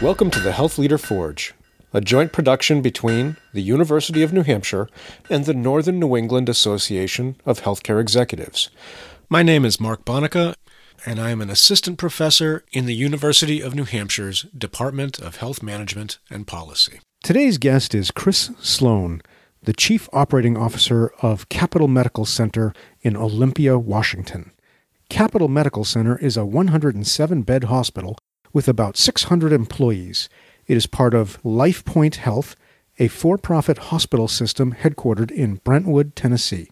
Welcome to the Health Leader Forge, a joint production between the University of New Hampshire and the Northern New England Association of Healthcare Executives. My name is Mark Bonica, and I am an assistant professor in the University of New Hampshire's Department of Health Management and Policy. Today's guest is Chris Sloan, the Chief Operating Officer of Capital Medical Center in Olympia, Washington. Capital Medical Center is a 107 bed hospital with about 600 employees. It is part of LifePoint Health, a for profit hospital system headquartered in Brentwood, Tennessee.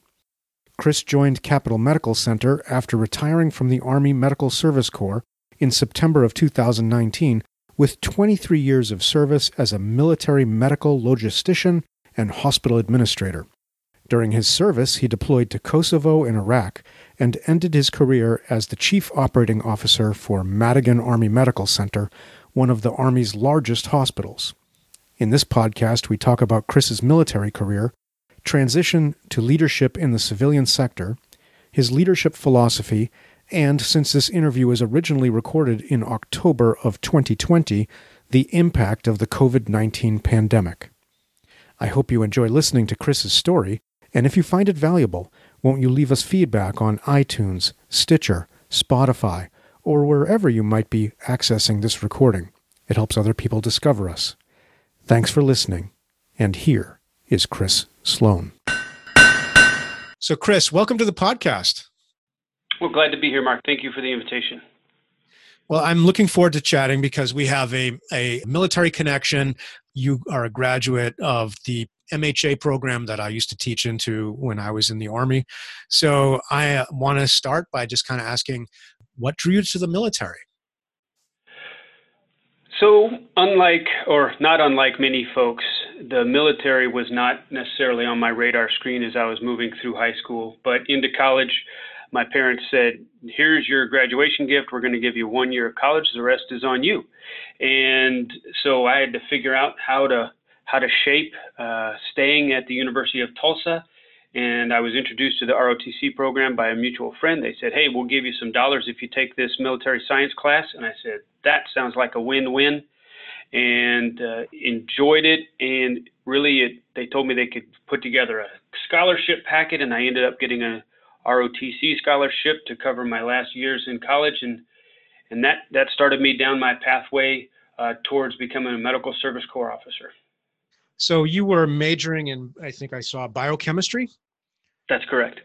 Chris joined Capital Medical Center after retiring from the Army Medical Service Corps in September of 2019 with 23 years of service as a military medical logistician and hospital administrator. During his service, he deployed to Kosovo and Iraq and ended his career as the chief operating officer for Madigan Army Medical Center, one of the Army's largest hospitals. In this podcast, we talk about Chris's military career, transition to leadership in the civilian sector, his leadership philosophy, and since this interview was originally recorded in October of 2020, the impact of the COVID 19 pandemic. I hope you enjoy listening to Chris's story, and if you find it valuable, won't you leave us feedback on iTunes, Stitcher, Spotify, or wherever you might be accessing this recording? It helps other people discover us. Thanks for listening, and here is Chris Sloan. So, Chris, welcome to the podcast. Well, glad to be here, Mark. Thank you for the invitation. Well, I'm looking forward to chatting because we have a, a military connection. You are a graduate of the MHA program that I used to teach into when I was in the Army. So I uh, want to start by just kind of asking what drew you to the military? So, unlike, or not unlike many folks, the military was not necessarily on my radar screen as I was moving through high school. But into college, my parents said, Here's your graduation gift. We're going to give you one year of college. The rest is on you. And so I had to figure out how to how to shape uh, staying at the University of Tulsa. And I was introduced to the ROTC program by a mutual friend. They said, Hey, we'll give you some dollars if you take this military science class. And I said, That sounds like a win win. And uh, enjoyed it. And really, it, they told me they could put together a scholarship packet. And I ended up getting a ROTC scholarship to cover my last years in college. And, and that, that started me down my pathway uh, towards becoming a medical service corps officer. So you were majoring in, I think I saw biochemistry. That's correct.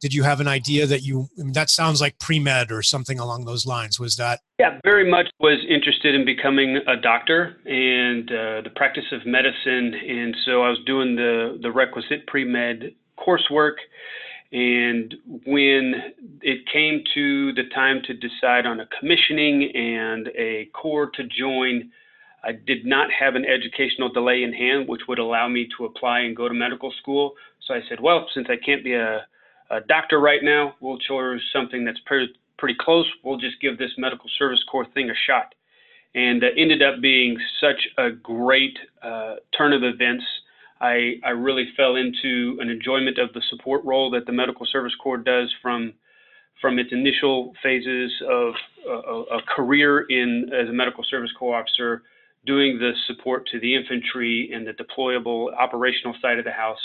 Did you have an idea that you? I mean, that sounds like pre med or something along those lines. Was that? Yeah, very much was interested in becoming a doctor and uh, the practice of medicine, and so I was doing the the requisite pre med coursework. And when it came to the time to decide on a commissioning and a corps to join, I did not have an educational delay in hand, which would allow me to apply and go to medical school. So I said, well, since I can't be a, a doctor right now, we'll choose something that's pretty, pretty close. We'll just give this medical service corps thing a shot. And uh, ended up being such a great uh, turn of events. I, I really fell into an enjoyment of the support role that the medical service corps does from from its initial phases of a, a career in as a medical service corps officer doing the support to the infantry and the deployable operational side of the house,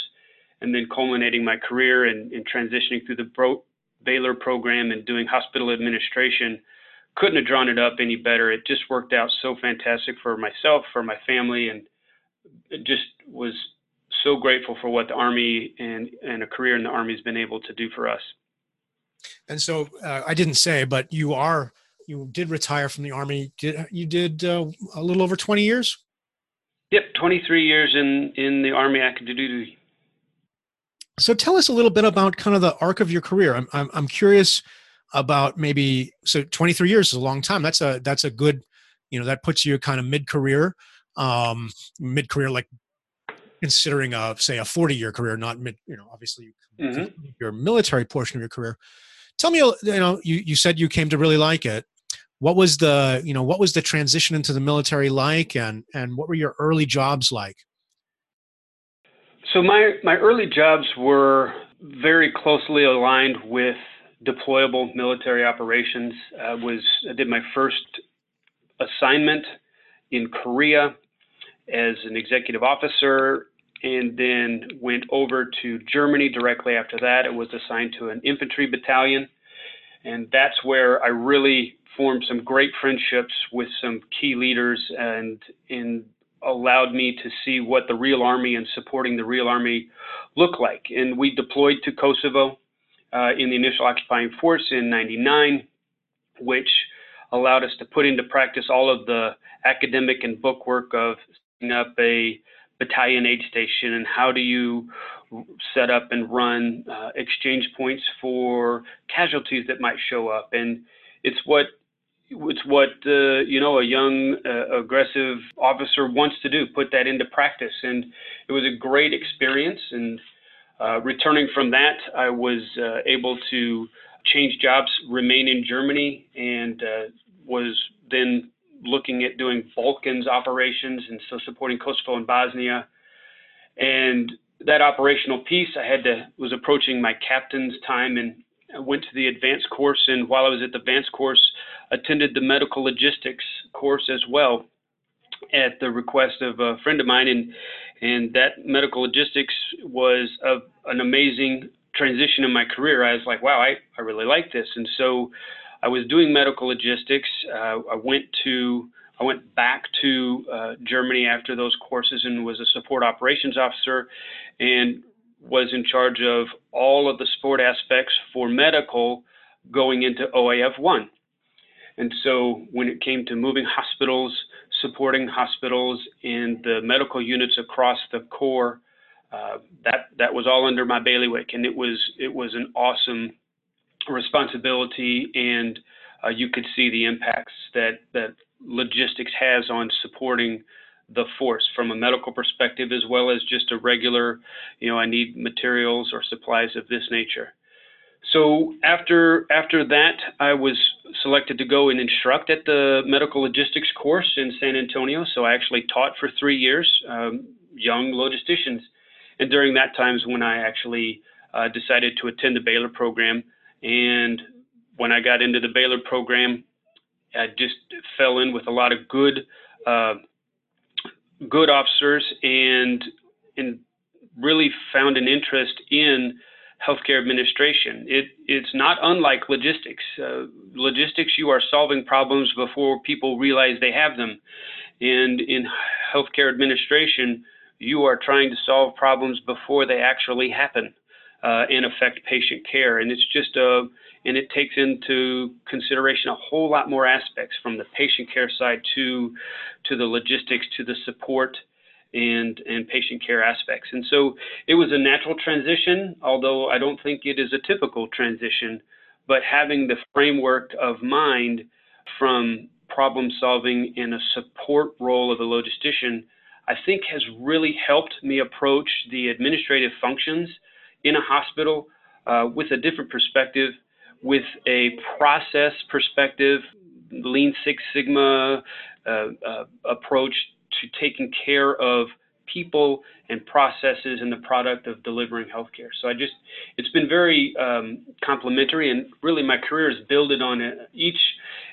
and then culminating my career and, transitioning through the Bro- Baylor program and doing hospital administration. Couldn't have drawn it up any better. It just worked out so fantastic for myself, for my family, and just was so grateful for what the Army and, and a career in the Army has been able to do for us. And so uh, I didn't say, but you are you did retire from the army. Did you did uh, a little over twenty years? Yep, twenty three years in in the army active duty. So tell us a little bit about kind of the arc of your career. I'm I'm, I'm curious about maybe so 23 years is a long time. That's a that's a good, you know, that puts you kind of mid career, um, mid career like considering a say a 40 year career, not mid. You know, obviously mm-hmm. your military portion of your career. Tell me, you know, you you said you came to really like it what was the you know what was the transition into the military like and and what were your early jobs like so my my early jobs were very closely aligned with deployable military operations I was I did my first assignment in Korea as an executive officer and then went over to Germany directly after that. It was assigned to an infantry battalion. And that's where I really formed some great friendships with some key leaders and, and allowed me to see what the real army and supporting the real army look like. And we deployed to Kosovo uh, in the initial occupying force in 99, which allowed us to put into practice all of the academic and book work of setting up a battalion aid station and how do you set up and run uh, exchange points for casualties that might show up and it's what it's what uh, you know a young uh, aggressive officer wants to do put that into practice. And it was a great experience. And uh, returning from that i was uh, able to change jobs remain in germany and uh, was then looking at doing balkans operations and so supporting kosovo and bosnia. And that operational piece i had to was approaching my captain's time and I went to the advanced course and while i was at the advanced course attended the medical logistics course as well at the request of a friend of mine and and that medical logistics was a, an amazing transition in my career. I was like wow i, I really like this. And so i was doing medical logistics. Uh, i went to i went back to uh, germany after those courses and was a support operations officer. And was in charge of all of the support aspects for medical going into OIF 1 and so when it came to moving hospitals, supporting hospitals in the medical units across the Corps, uh, that that was all under my bailiwick, and it was it was an awesome responsibility, and uh, you could see the impacts that that logistics has on supporting the force from a medical perspective as well as just a regular, you know, I need materials or supplies of this nature. So after after that, I was selected to go and instruct at the medical logistics course in San Antonio. So I actually taught for three years, um, young logisticians, and during that time is when I actually uh, decided to attend the Baylor program. And when I got into the Baylor program, I just fell in with a lot of good uh, good officers and and really found an interest in healthcare administration. It, it's not unlike logistics. Uh, logistics, you are solving problems before people realize they have them. And in healthcare administration, you are trying to solve problems before they actually happen uh, and affect patient care. And it's just a, uh, and it takes into consideration a whole lot more aspects from the patient care side to, to the logistics, to the support, and and patient care aspects. And so it was a natural transition, although I don't think it is a typical transition. But having the framework of mind from problem solving in a support role of a logistician, I think has really helped me approach the administrative functions in a hospital uh, with a different perspective, with a process perspective, Lean Six Sigma uh, uh, approach to taking care of people and processes and the product of delivering healthcare. So I just, it's been very um, complimentary, and really my career is building on it, each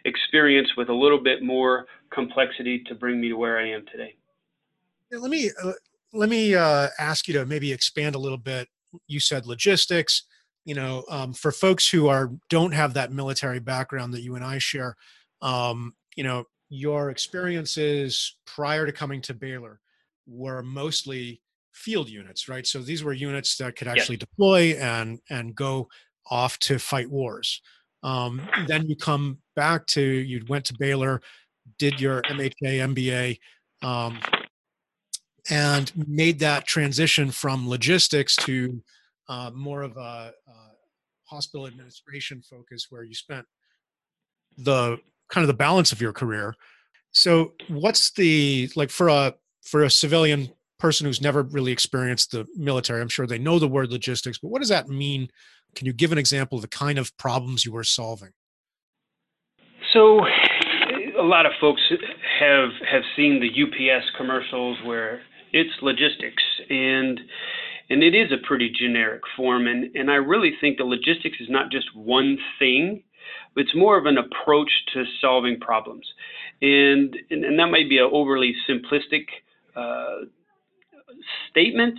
experience with a little bit more complexity to bring me to where I am today. Let me uh, let me uh, ask you to maybe expand a little bit. You said logistics. You know, um, for folks who are don't have that military background that you and I share, um, you know, your experiences prior to coming to Baylor were mostly field units, right? So these were units that could actually deploy and and go off to fight wars. Um, then you come back to you went to Baylor, did your MHA MBA, um, and made that transition from logistics to uh, more of a, a hospital administration focus, where you spent the kind of the balance of your career. So what's the like for a for a civilian person who's never really experienced the military, I'm sure they know the word logistics, but what does that mean? Can you give an example of the kind of problems you were solving? So a lot of folks have have seen the UPS commercials where it's logistics and and it is a pretty generic form and and I really think the logistics is not just one thing It's more of an approach to solving problems. And, and, and that might be an overly simplistic uh, statement.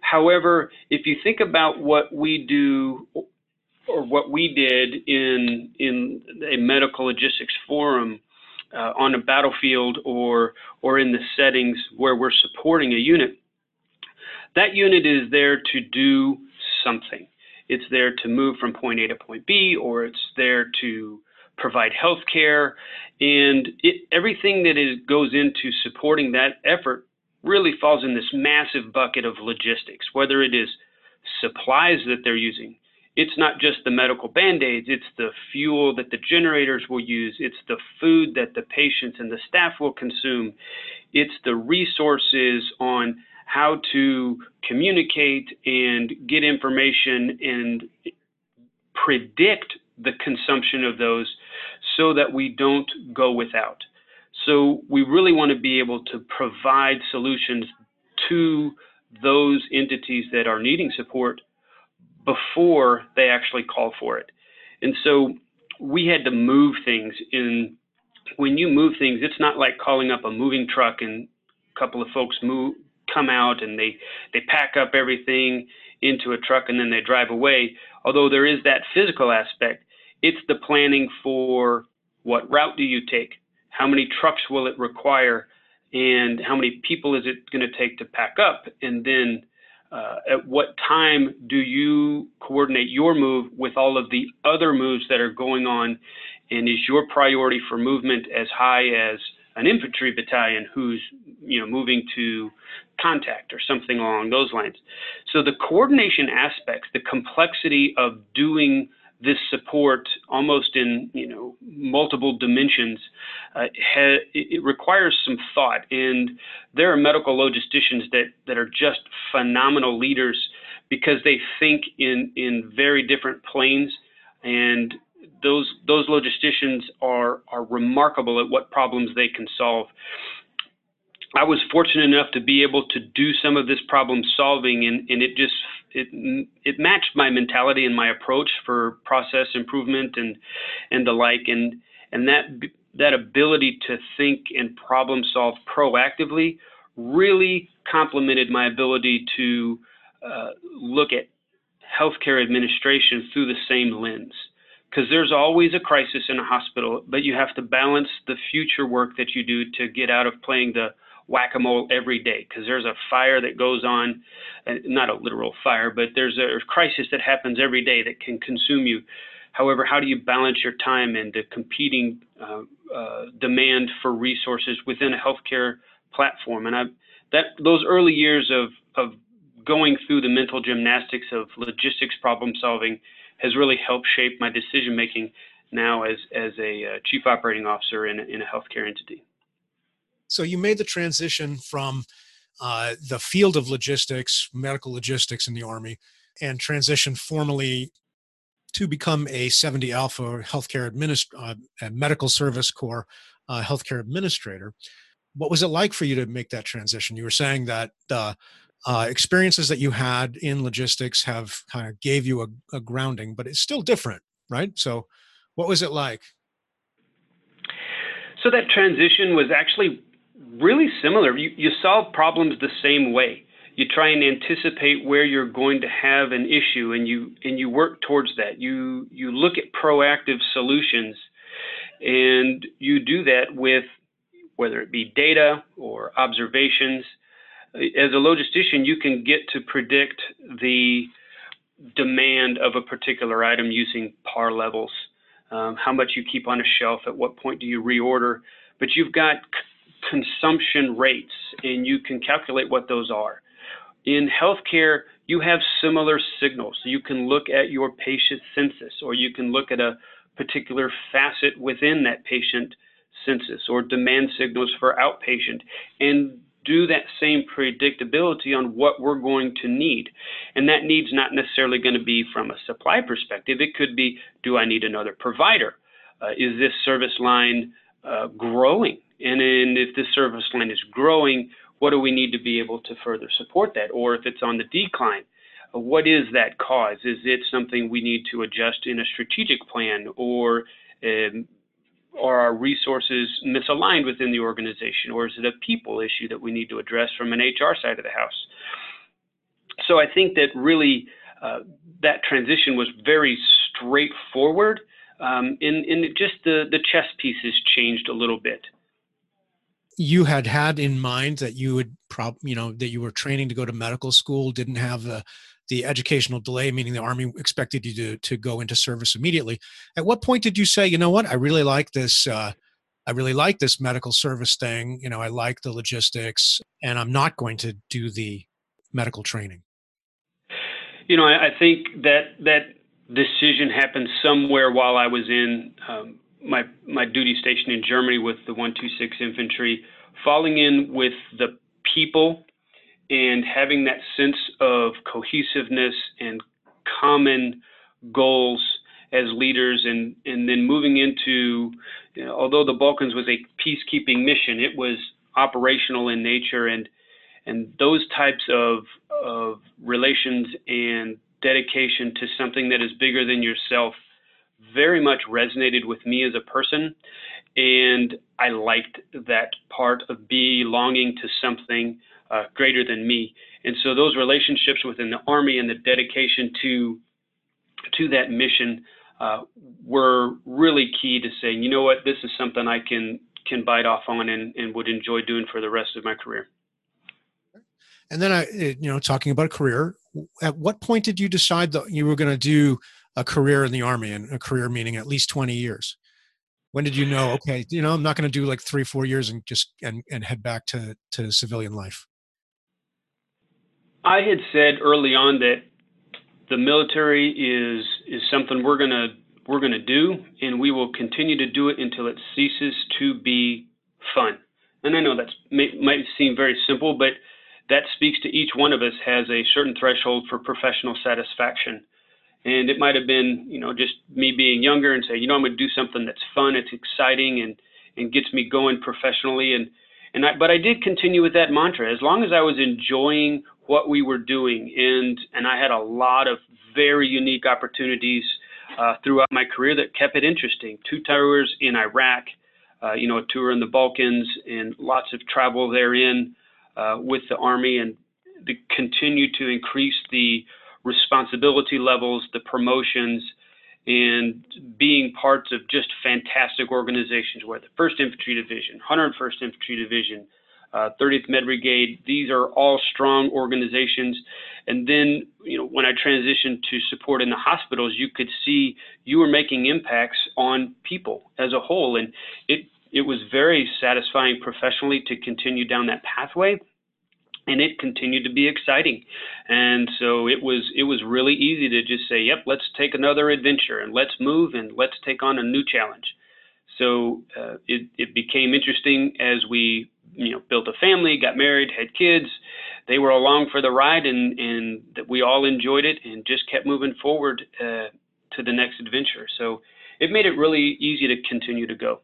However, if you think about what we do or what we did in in a medical logistics forum uh, on a battlefield or or in the settings where we're supporting a unit, that unit is there to do something. It's there to move from point A to point B, or it's there to provide health care. And it, everything that is, goes into supporting that effort really falls in this massive bucket of logistics, whether it is supplies that they're using. It's not just the medical band aids, it's the fuel that the generators will use, it's the food that the patients and the staff will consume, it's the resources on how to communicate and get information and predict the consumption of those so that we don't go without. So we really want to be able to provide solutions to those entities that are needing support before they actually call for it. And so we had to move things And when you move things, it's not like calling up a moving truck and a couple of folks move come out and they they pack up everything into a truck and then they drive away. Although there is that physical aspect, it's the planning for what route do you take? How many trucks will it require? And how many people is it going to take to pack up? And then uh, at what time do you coordinate your move with all of the other moves that are going on? And is your priority for movement as high as an infantry battalion who's you know moving to contact or something along those lines. So the coordination aspects, the complexity of doing this support almost in you know multiple dimensions uh, ha- it requires some thought and there are medical logisticians that that are just phenomenal leaders because they think in in very different planes and those those logisticians are are remarkable at what problems they can solve. I was fortunate enough to be able to do some of this problem solving, and, and it just it it matched my mentality and my approach for process improvement and and the like, and and that that ability to think and problem solve proactively really complemented my ability to uh, look at healthcare administration through the same lens. Because there's always a crisis in a hospital, but you have to balance the future work that you do to get out of playing the whack-a-mole every day because there's a fire that goes on not a literal fire but there's a crisis that happens every day that can consume you however how do you balance your time and the competing uh, uh, demand for resources within a healthcare platform and I, that those early years of, of going through the mental gymnastics of logistics problem solving has really helped shape my decision making now as as a uh, chief operating officer in in a healthcare entity. So you made the transition from uh, the field of logistics, medical logistics in the Army, and transitioned formally to become a 70 Alpha healthcare administ- uh, medical service corps uh, healthcare administrator. What was it like for you to make that transition? You were saying that the uh, experiences that you had in logistics have kind of gave you a, a grounding, but it's still different, right? So, what was it like? So that transition was actually really similar. You, you solve problems the same way. You try and anticipate where you're going to have an issue, and you and you work towards that. You you look at proactive solutions, and you do that with whether it be data or observations as a logistician, you can get to predict the demand of a particular item using par levels, um, how much you keep on a shelf, at what point do you reorder. But you've got consumption rates, and you can calculate what those are. In healthcare, you have similar signals. You can look at your patient census, or you can look at a particular facet within that patient census, or demand signals for outpatient, and do that same predictability on what we're going to need. And that need's not necessarily going to be from a supply perspective. It could be, do I need another provider? Uh, is this service line uh, growing? And, and if this service line is growing, what do we need to be able to further support that? Or if it's on the decline, what is that cause? Is it something we need to adjust in a strategic plan? Or Um, are our resources misaligned within the organization, or is it a people issue that we need to address from an HR side of the house? So I think that really uh, that transition was very straightforward, um, and, and just the, the chess pieces changed a little bit you had had in mind that you would prob you know that you were training to go to medical school didn't have the the educational delay meaning the army expected you to to go into service immediately. At what point did you say you know what? I really like this uh, i really like this medical service thing. You know i like the logistics and i'm not going to do the medical training you know i, I think that that decision happened somewhere while i was in um, my my duty station in Germany with the 126 Infantry, falling in with the people and having that sense of cohesiveness and common goals as leaders and and then moving into you know, although the Balkans was a peacekeeping mission it was operational in nature and and those types of of relations and dedication to something that is bigger than yourself very much resonated with me as a person. And I liked that part of belonging to something uh, greater than me. And so those relationships within the Army and the dedication to to that mission uh, were really key to saying, you know what, this is something I can can bite off on and, and would enjoy doing for the rest of my career. And then I, you know, talking about a career, at what point did you decide that you were going to do a career in the army and a career meaning at least 20 years. When did you know okay you know i'm not going to do like three four years and just and, and head back to to civilian life i had said early on that the military is is something we're going to we're going to do and we will continue to do it until it ceases to be fun. And i know that may, might seem very simple but that speaks to each one of us has a certain threshold for professional satisfaction and it might have been, you know, just me being younger and saying, you know, I'm going to do something that's fun, it's exciting, and and gets me going professionally. And and I, but I did continue with that mantra as long as I was enjoying what we were doing, and and I had a lot of very unique opportunities uh, throughout my career that kept it interesting. Two tours in Iraq, uh, you know, a tour in the Balkans, and lots of travel therein uh, with the Army, and to continue to increase the responsibility levels, the promotions, and being parts of just fantastic organizations where the 1st Infantry Division, 101st Infantry Division, uh, 30th Med Brigade, these are all strong organizations. And then, you know, when I transitioned to support in the hospitals, you could see you were making impacts on people as a whole. And it, it was very satisfying professionally to continue down that pathway and it continued to be exciting. And so it was it was really easy to just say yep let's take another adventure and let's move and let's take on a new challenge. So uh, it, it became interesting as we you know built a family got married had kids. They were along for the ride and and that we all enjoyed it and just kept moving forward uh, to the next adventure. So it made it really easy to continue to go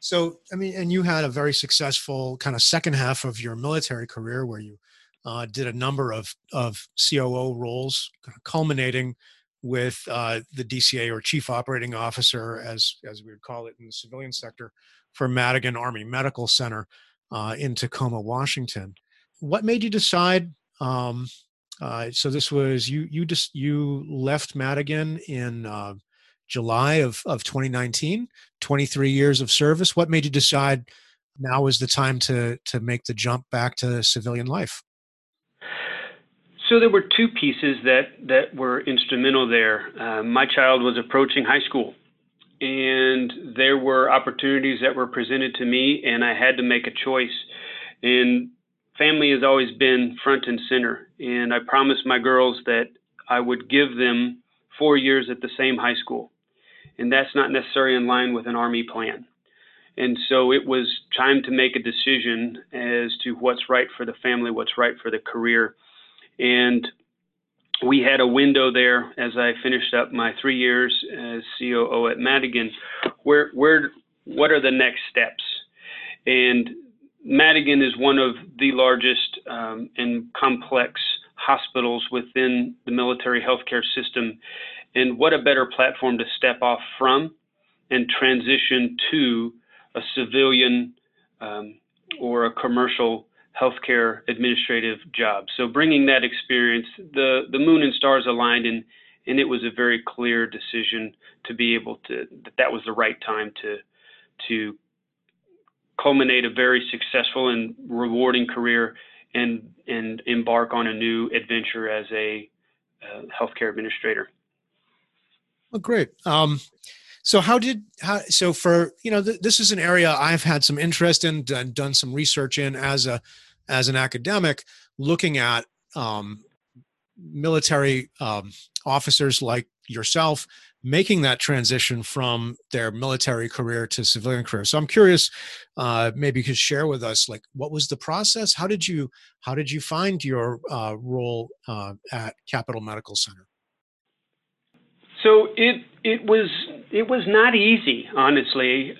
so, I mean, and you had a very successful kind of second half of your military career where you uh, did a number of, of COO roles, culminating with uh, the DCA or Chief Operating Officer, as, as we would call it in the civilian sector, for Madigan Army Medical Center uh, in Tacoma, Washington. What made you decide? Um, uh, so this was you. You just you left Madigan in uh, July of, of 2019, 23 years of service. What made you decide now is the time to, to make the jump back to civilian life? So there were two pieces that, that were instrumental there. Uh, my child was approaching high school, and there were opportunities that were presented to me, and I had to make a choice. And family has always been front and center, and I promised my girls that I would give them four years at the same high school and that's not necessarily in line with an Army plan. And so it was time to make a decision as to what's right for the family, what's right for the career. And we had a window there as I finished up my three years as COO at Madigan. Where, where, what are the next steps? And Madigan is one of the largest um, and complex hospitals within the military healthcare system. And what a better platform to step off from and transition to a civilian um, or a commercial healthcare administrative job. So bringing that experience, the the moon and stars aligned, and and it was a very clear decision to be able to that that was the right time to to culminate a very successful and rewarding career and and embark on a new adventure as a uh, healthcare administrator. Well, great. Um, so how did how so for you know th- this is an area I've had some interest in and done some research in as a as an academic, looking at um, military um, officers like yourself making that transition from their military career to civilian career. So I'm curious, uh, maybe you could share with us, like, what was the process? How did you how did you find your uh, role uh, at Capital Medical Center? So it it was it was not easy, honestly.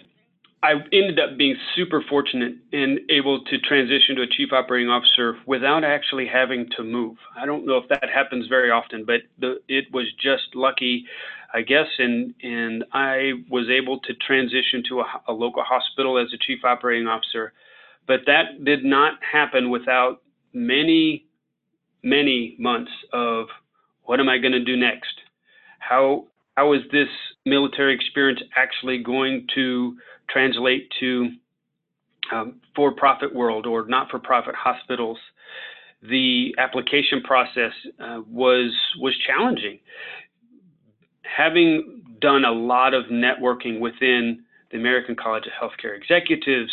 I ended up being super fortunate and able to transition to a chief operating officer without actually having to move. I don't know if that happens very often, but the, it was just lucky, I guess. And and I was able to transition to a, a local hospital as a chief operating officer, but that did not happen without many, many months of what am I going to do next? How how is this military experience actually going to translate to um, for-profit world or not-for-profit hospitals? The application process uh, was was challenging. Having done a lot of networking within the American College of Healthcare Executives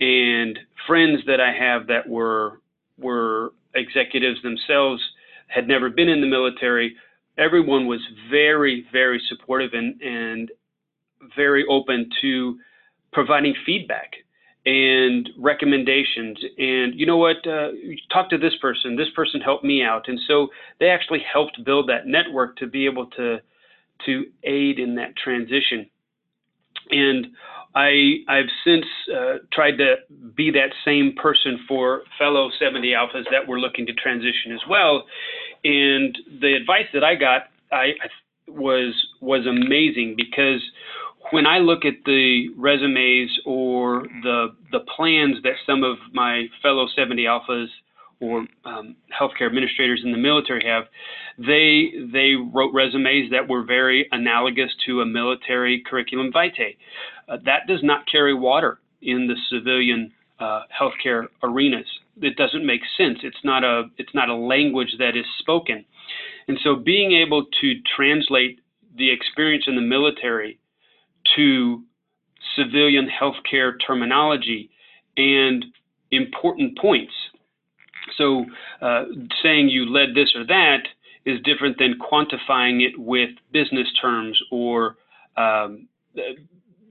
and friends that I have that were were executives themselves had never been in the military everyone was very, very supportive and, and very open to providing feedback and recommendations. And you know what? Uh, talk to this person. This person helped me out, and so they actually helped build that network to be able to to aid in that transition. And I I've since uh, tried to be that same person for fellow 70 alphas that were looking to transition as well. And the advice that I got I, I was was amazing because when I look at the resumes or the the plans that some of my fellow 70 alphas or um, healthcare administrators in the military have, they they wrote resumes that were very analogous to a military curriculum vitae. Uh, that does not carry water in the civilian uh, healthcare arenas. It doesn't make sense. It's not a it's not a language that is spoken, and so being able to translate the experience in the military to civilian healthcare terminology and important points. So uh, saying you led this or that is different than quantifying it with business terms or um,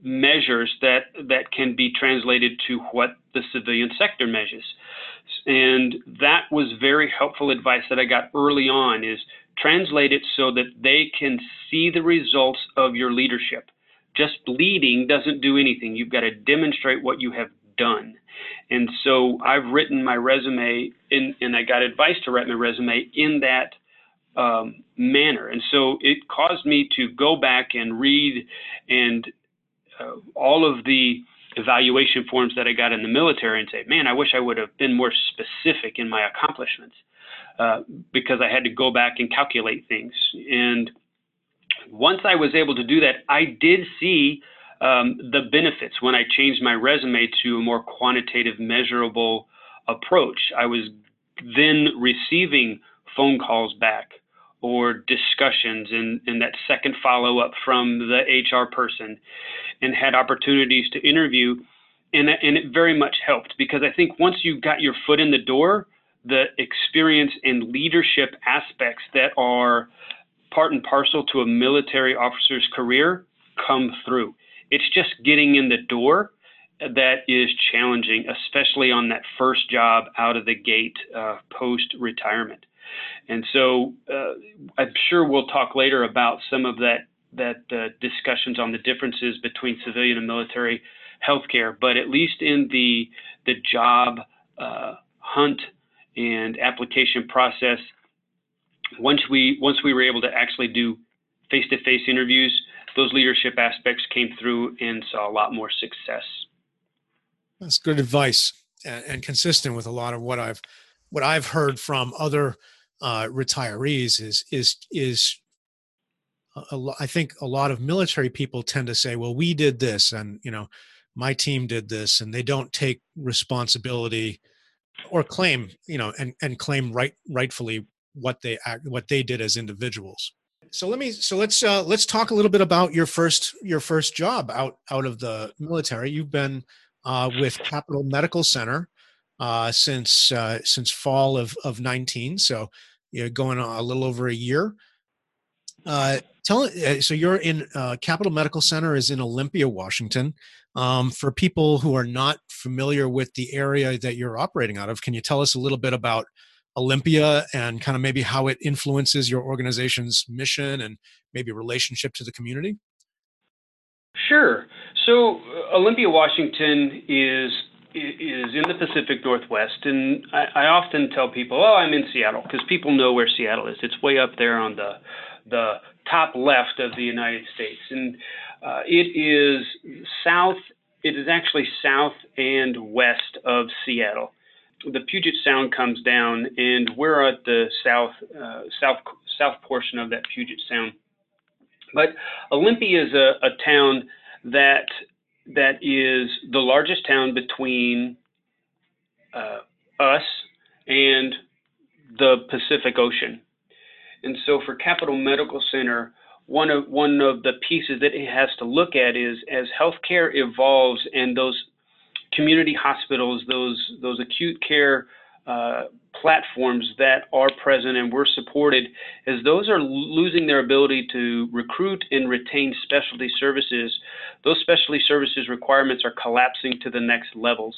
measures that that can be translated to what the civilian sector measures and that was very helpful advice that i got early on is translate it so that they can see the results of your leadership. Just leading doesn't do anything. You've got to demonstrate what you have done. And so i've written my resume in, and i got advice to write my resume in that um, manner. And so it caused me to go back and read and uh, all of the evaluation forms that I got in the military and say, man, I wish I would have been more specific in my accomplishments uh, because I had to go back and calculate things. And once I was able to do that, I did see um, the benefits when I changed my resume to a more quantitative, measurable approach. I was then receiving phone calls back or discussions and, and that second follow up from the HR person and had opportunities to interview. And, and it very much helped because I think once you got your foot in the door, the experience and leadership aspects that are part and parcel to a military officer's career come through. It's just getting in the door that is challenging, especially on that first job out of the gate uh, post retirement. And so uh, I'm sure we'll talk later about some of that that uh, discussions on the differences between civilian and military healthcare. But at least in the the job uh, hunt and application process, once we once we were able to actually do face-to-face interviews, those leadership aspects came through and saw a lot more success. That's good advice and, and consistent with a lot of what I've what I've heard from other uh, retirees is is is I think a lot of military people tend to say, "Well, we did this, and you know, my team did this," and they don't take responsibility or claim, you know, and and claim right rightfully what they act, what they did as individuals. So let me so let's uh, let's talk a little bit about your first your first job out out of the military. You've been uh, with Capital Medical Center uh, since uh, since fall of of 19, so you're going a little over a year. Uh, tell uh, so you're in uh, Capital Medical Center is in Olympia, Washington. Um, for people who are not familiar with the area that you're operating out of, can you tell us a little bit about Olympia and kind of maybe how it influences your organization's mission and maybe relationship to the community? Sure. So uh, Olympia, Washington is is in the Pacific Northwest, and I, I often tell people, "Oh, I'm in Seattle," because people know where Seattle is. It's way up there on the the top left of the United States, and uh, it is south. It is actually south and west of Seattle. The Puget Sound comes down, and we're at the south uh, south south portion of that Puget Sound. But Olympia is a, a town that that is the largest town between uh, us and the Pacific Ocean. And so for Capital Medical Center, one of one of the pieces that it has to look at is as healthcare evolves and those community hospitals, those those acute care uh, platforms that are present and we're supported, as those are losing their ability to recruit and retain specialty services, those specialty services requirements are collapsing to the next levels.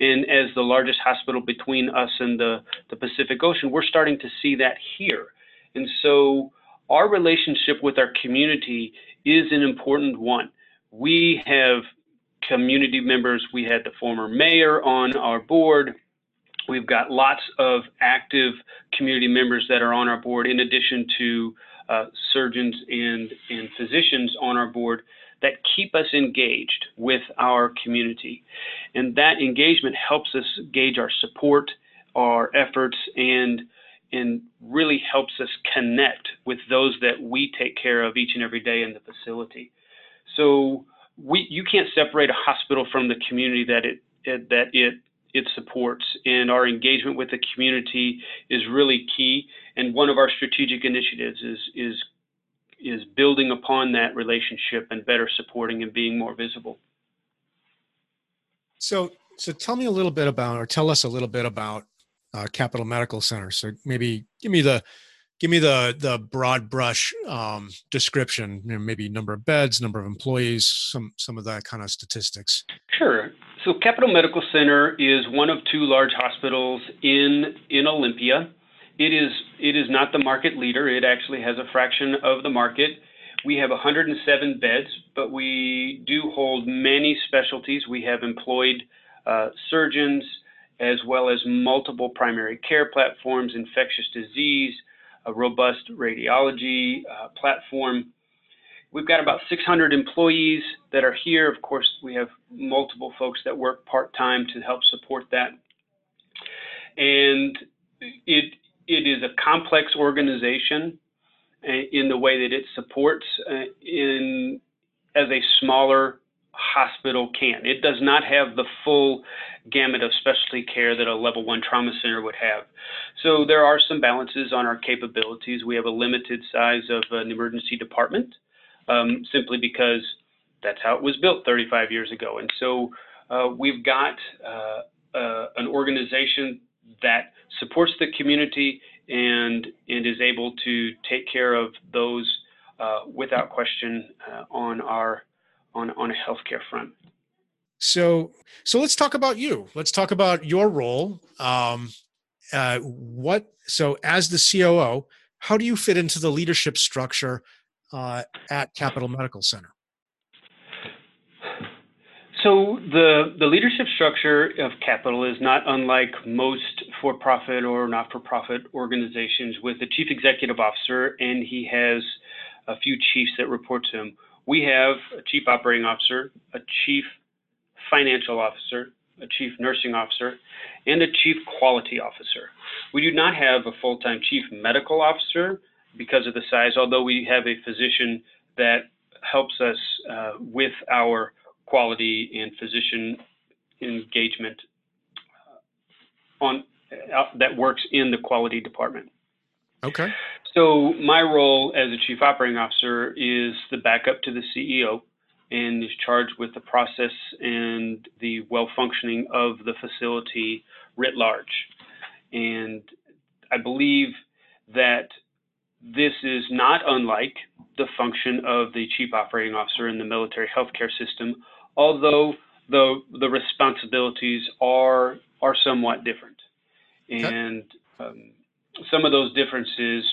And as the largest hospital between us and the, the Pacific Ocean, we're starting to see that here. And so our relationship with our community is an important one. We have community members. We had the former mayor on our board. We've got lots of active community members that are on our board, in addition to uh, surgeons and, and physicians on our board that keep us engaged with our community. And that engagement helps us gauge our support, our efforts, and and really helps us connect with those that we take care of each and every day in the facility. So we you can't separate a hospital from the community that it, it that it it supports and our engagement with the community is really key and one of our strategic initiatives is is is building upon that relationship and better supporting and being more visible. So so tell me a little bit about or tell us a little bit about uh, capital medical center. So maybe give me the give me the the broad brush um, description you know, maybe number of beds number of employees some some of that kind of statistics. Sure so capital medical center is one of two large hospitals in in olympia. It is it is not the market leader. It actually has a fraction of the market. We have 107 beds but we do hold many specialties. We have employed uh, surgeons as well as multiple primary care platforms infectious disease a robust radiology uh, platform. We've got about 600 employees that are here. Of course, we have multiple folks that work part-time to help support that. And it, it is a complex organization uh, in the way that it supports uh, in as a smaller hospital can. It does not have the full gamut of specialty care that a level one trauma center would have. So there are some balances on our capabilities. We have a limited size of an emergency department um, simply because that's how it was built 35 years ago. And so uh, we've got uh, uh, an organization that supports the community and, and is able to take care of those uh, without question uh, on our on, on a healthcare front. So, so let's talk about you. Let's talk about your role. Um, uh, what so as the COO, how do you fit into the leadership structure uh, at Capital Medical Center? So the the leadership structure of Capital is not unlike most for-profit or not-for-profit organizations, with a chief executive officer, and he has a few chiefs that report to him we have a chief operating officer, a chief financial officer, a chief nursing officer, and a chief quality officer. We do not have a full-time chief medical officer because of the size, although we have a physician that helps us uh, with our quality and physician engagement uh, on uh, that works in the quality department. Okay. So my role as a chief operating officer is the backup to the CEO and is charged with the process and the well functioning of the facility writ large. And I believe that this is not unlike the function of the chief operating officer in the military healthcare system, although the the responsibilities are are somewhat different, and um, some of those differences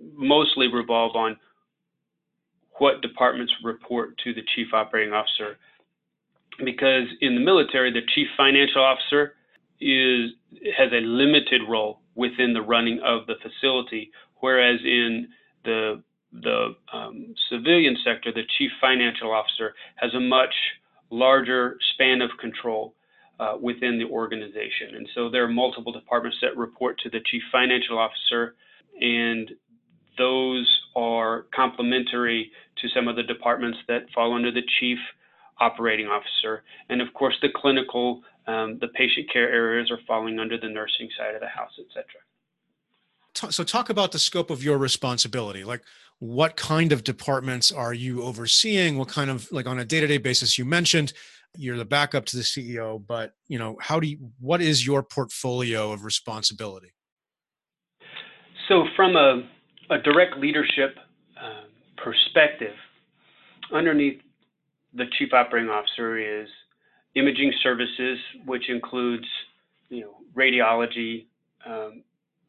mostly revolve on what departments report to the chief operating officer. Because in the military, the chief financial officer is has a limited role within the running of the facility, whereas in the the um, civilian sector, the chief financial officer has a much larger span of control uh, within the organization. And so there are multiple departments that report to the chief financial officer, and those are complementary to some of the departments that fall under the chief operating officer. And of course, the clinical, um, the patient care areas are falling under the nursing side of the house, et cetera so talk about the scope of your responsibility. Like what kind of departments are you overseeing? What kind of like on a day-to-day basis you mentioned you're the backup to the ceo but you know how do you what is your portfolio of responsibility? So from a, a direct leadership uh, perspective underneath the chief operating officer is imaging services which includes you know radiology um,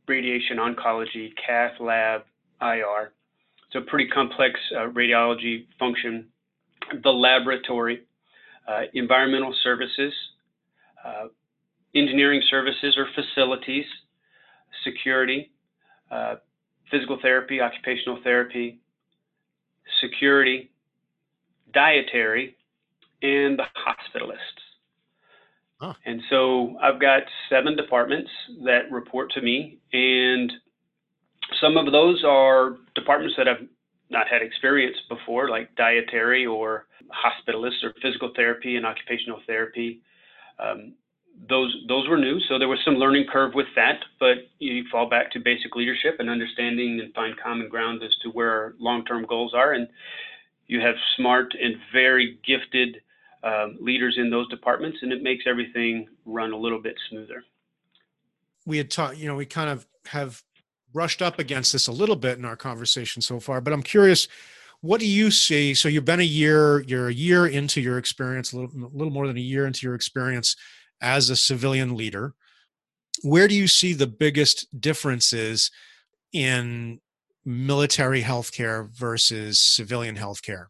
radiation oncology, cath lab, IR. So pretty complex uh, radiology function. The laboratory, uh, environmental services, uh, engineering services or facilities, security, uh, physical therapy, occupational therapy, security, dietary, and the hospitalists. Huh. And so I've got seven departments that report to me, and some of those are departments that I've not had experience before, like dietary or hospitalists or physical therapy and occupational therapy. Um, those those were new, so there was some learning curve with that. But you fall back to basic leadership and understanding and find common ground as to where our long-term goals are, and you have smart and very gifted um, leaders in those departments, and it makes everything run a little bit smoother. We had talked, you know, we kind of have brushed up against this a little bit in our conversation so far, but I'm curious, what do you see? So you've been a year, you're a year into your experience, a little, a little more than a year into your experience as a civilian leader. Where do you see the biggest differences in military healthcare versus civilian healthcare?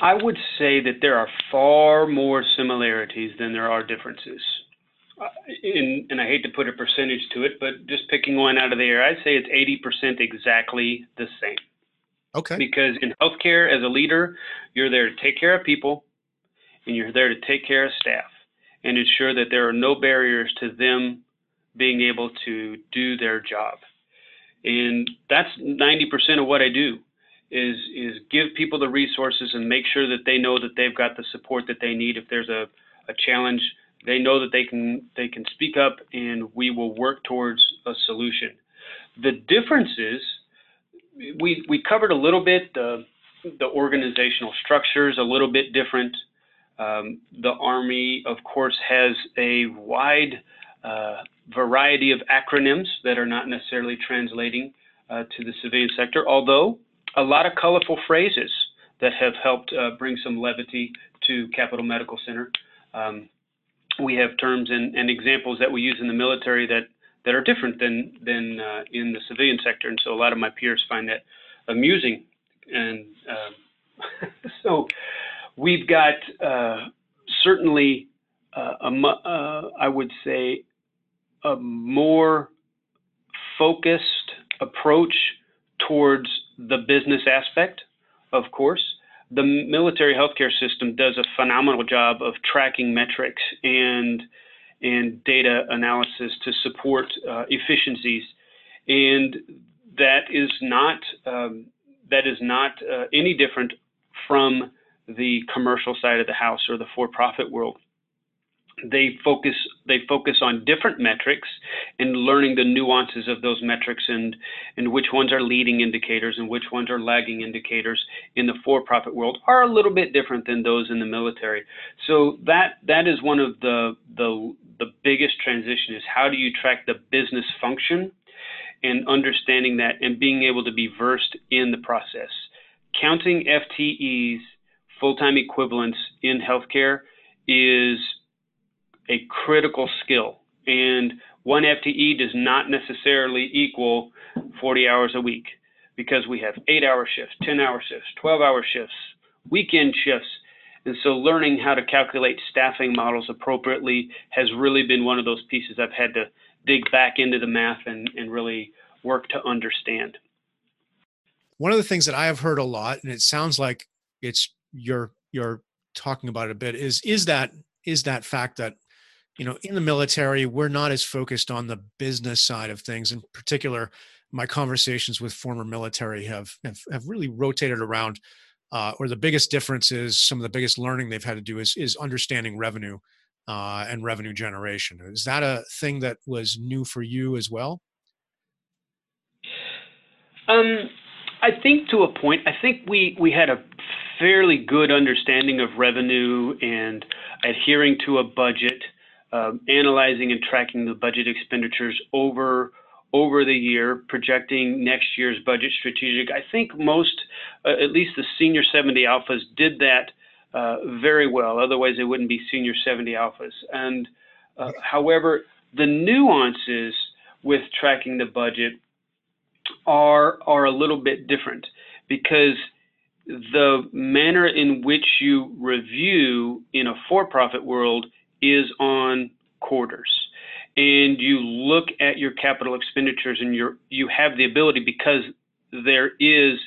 I would say that there are far more similarities than there are differences. Uh, in, and I hate to put a percentage to it, but just picking one out of the air, I'd say it's 80% exactly the same. Okay. Because in healthcare, as a leader, you're there to take care of people and you're there to take care of staff and ensure that there are no barriers to them being able to do their job. And that's 90% of what I do is is give people the resources and make sure that they know that they've got the support that they need. If there's a, a challenge they know that they can they can speak up and we will work towards a solution. The difference is we we covered a little bit the the organizational structures a little bit different. Um, the army of course has a wide uh, variety of acronyms that are not necessarily translating uh, to the civilian sector although a lot of colorful phrases that have helped uh, bring some levity to Capital Medical Center. Um, we have terms and, and, examples that we use in the military that, that are different than, than uh, in the civilian sector. And so a lot of my peers find that amusing. And uh, so we've got uh, certainly, uh, a, uh, I would say, a more focused approach towards the business aspect of course, the military healthcare system does a phenomenal job of tracking metrics and and data analysis to support uh, efficiencies, and that is not um, that is not uh, any different from the commercial side of the house or the for-profit world they focus they focus on different metrics and learning the nuances of those metrics and and which ones are leading indicators and which ones are lagging indicators in the for-profit world are a little bit different than those in the military. So that that is one of the the the biggest transition is how do you track the business function and understanding that and being able to be versed in the process. Counting FTEs full-time equivalents in healthcare is a critical skill. And one FTE does not necessarily equal 40 hours a week because we have eight hour shifts, 10 hour shifts, 12 hour shifts, weekend shifts. And so learning how to calculate staffing models appropriately has really been one of those pieces I've had to dig back into the math and, and really work to understand. One of the things that I have heard a lot, and it sounds like it's you're you're talking about it a bit, is is that is that fact that you know in the military we're not as focused on the business side of things. In particular my conversations with former military have have, have really rotated around uh, or the biggest difference is some of the biggest learning they've had to do is is understanding revenue uh, and revenue generation. Is that a thing that was new for you as well? Um, I think to a point, I think we, we had a fairly good understanding of revenue and adhering to a budget analyzing and tracking the budget expenditures over over the year, projecting next year's budget strategic. I think most, uh, at least the senior 70 alphas, did that uh, very well. Otherwise, they wouldn't be senior 70 alphas. And uh, however, the nuances with tracking the budget are are a little bit different because the manner in which you review in a for-profit world is on quarters and you look at your capital expenditures and you you have the ability because there is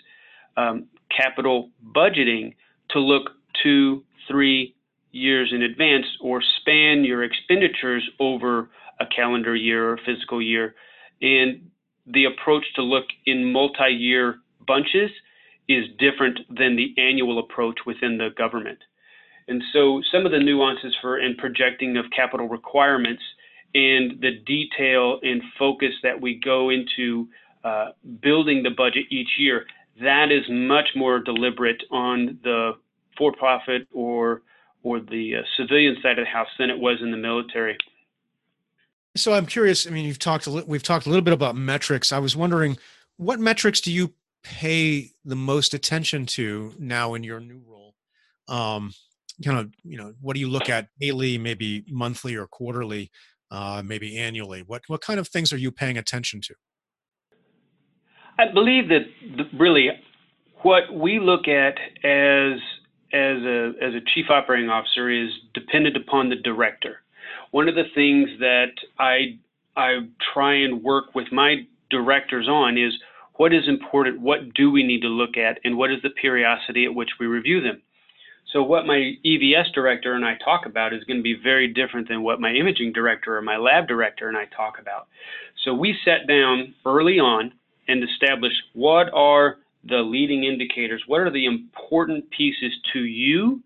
um, capital budgeting to look two, three years in advance or span your expenditures over a calendar year or fiscal year. And the approach to look in multi-year bunches is different than the annual approach within the government. And so some of the nuances for in projecting of capital requirements and the detail and focus that we go into uh, building the budget each year, that is much more deliberate on the for-profit or or the uh, civilian side of the house than it was in the military. So I'm curious. I mean, you've talked a li- we've talked a little bit about metrics. I was wondering, what metrics do you pay the most attention to now in your new role? Um, kind of you know what do you look at daily maybe monthly or quarterly uh, maybe annually? What what kind of things are you paying attention to? I believe that the, really what we look at as as a as a chief operating officer is dependent upon the director. One of the things that i i try and work with my directors on is what is important what do we need to look at and what is the periodicity at which we review them so what my EVS director and I talk about is going to be very different than what my imaging director or my lab director and I talk about. So we sat down early on and established what are the leading indicators, what are the important pieces to you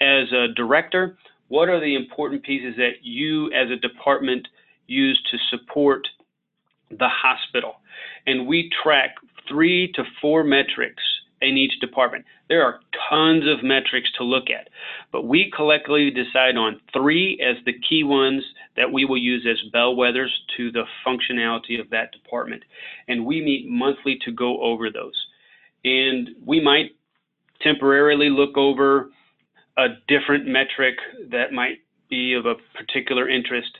as a director, what are the important pieces that you as a department use to support the hospital. And we track three to four metrics in each department. There are tons of metrics to look at, but we collectively decide on three as the key ones that we will use as bellwethers to the functionality of that department. And we meet monthly to go over those. And we might temporarily look over a different metric that might be of a particular interest.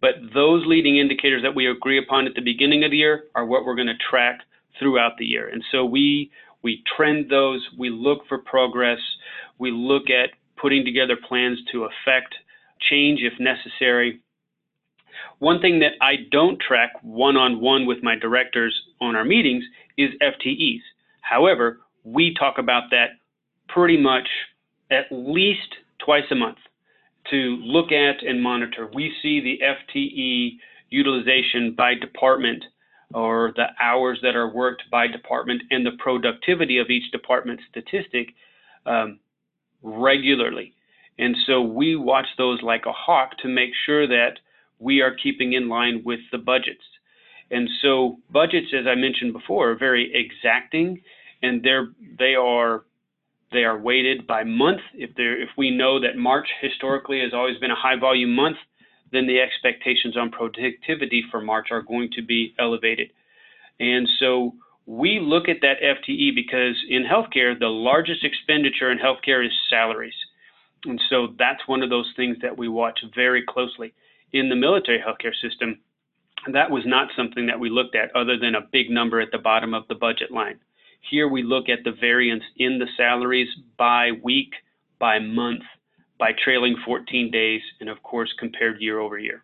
But those leading indicators that we agree upon at the beginning of the year are what we're going to track throughout the year. And so we we trend those, we look for progress, we look at putting together plans to affect change if necessary. One thing that I don't track one on one with my directors on our meetings is FTEs. However, we talk about that pretty much at least twice a month to look at and monitor. We see the FTE utilization by department or the hours that are worked by department and the productivity of each department statistic um, regularly. And so we watch those like a hawk to make sure that we are keeping in line with the budgets. And so budgets, as I mentioned before, are very exacting, and they're they are they are weighted by month. If if we know that March historically has always been a high volume month, then the expectations on productivity for March are going to be elevated. And so we look at that FTE because in healthcare, the largest expenditure in healthcare is salaries. And so that's one of those things that we watch very closely. In the military healthcare system, that was not something that we looked at other than a big number at the bottom of the budget line. Here we look at the variance in the salaries by week, by month, by trailing 14 days, and of course compared year over year.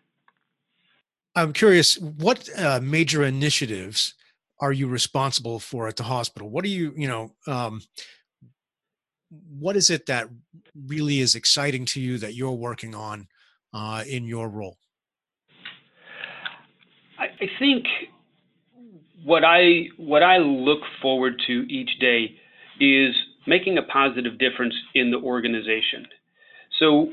I'm curious, what uh, major initiatives are you responsible for at the hospital? What do you, you know, um, what is it that really is exciting to you that you're working on uh, in your role? I, I think what I what I look forward to each day is making a positive difference in the organization. So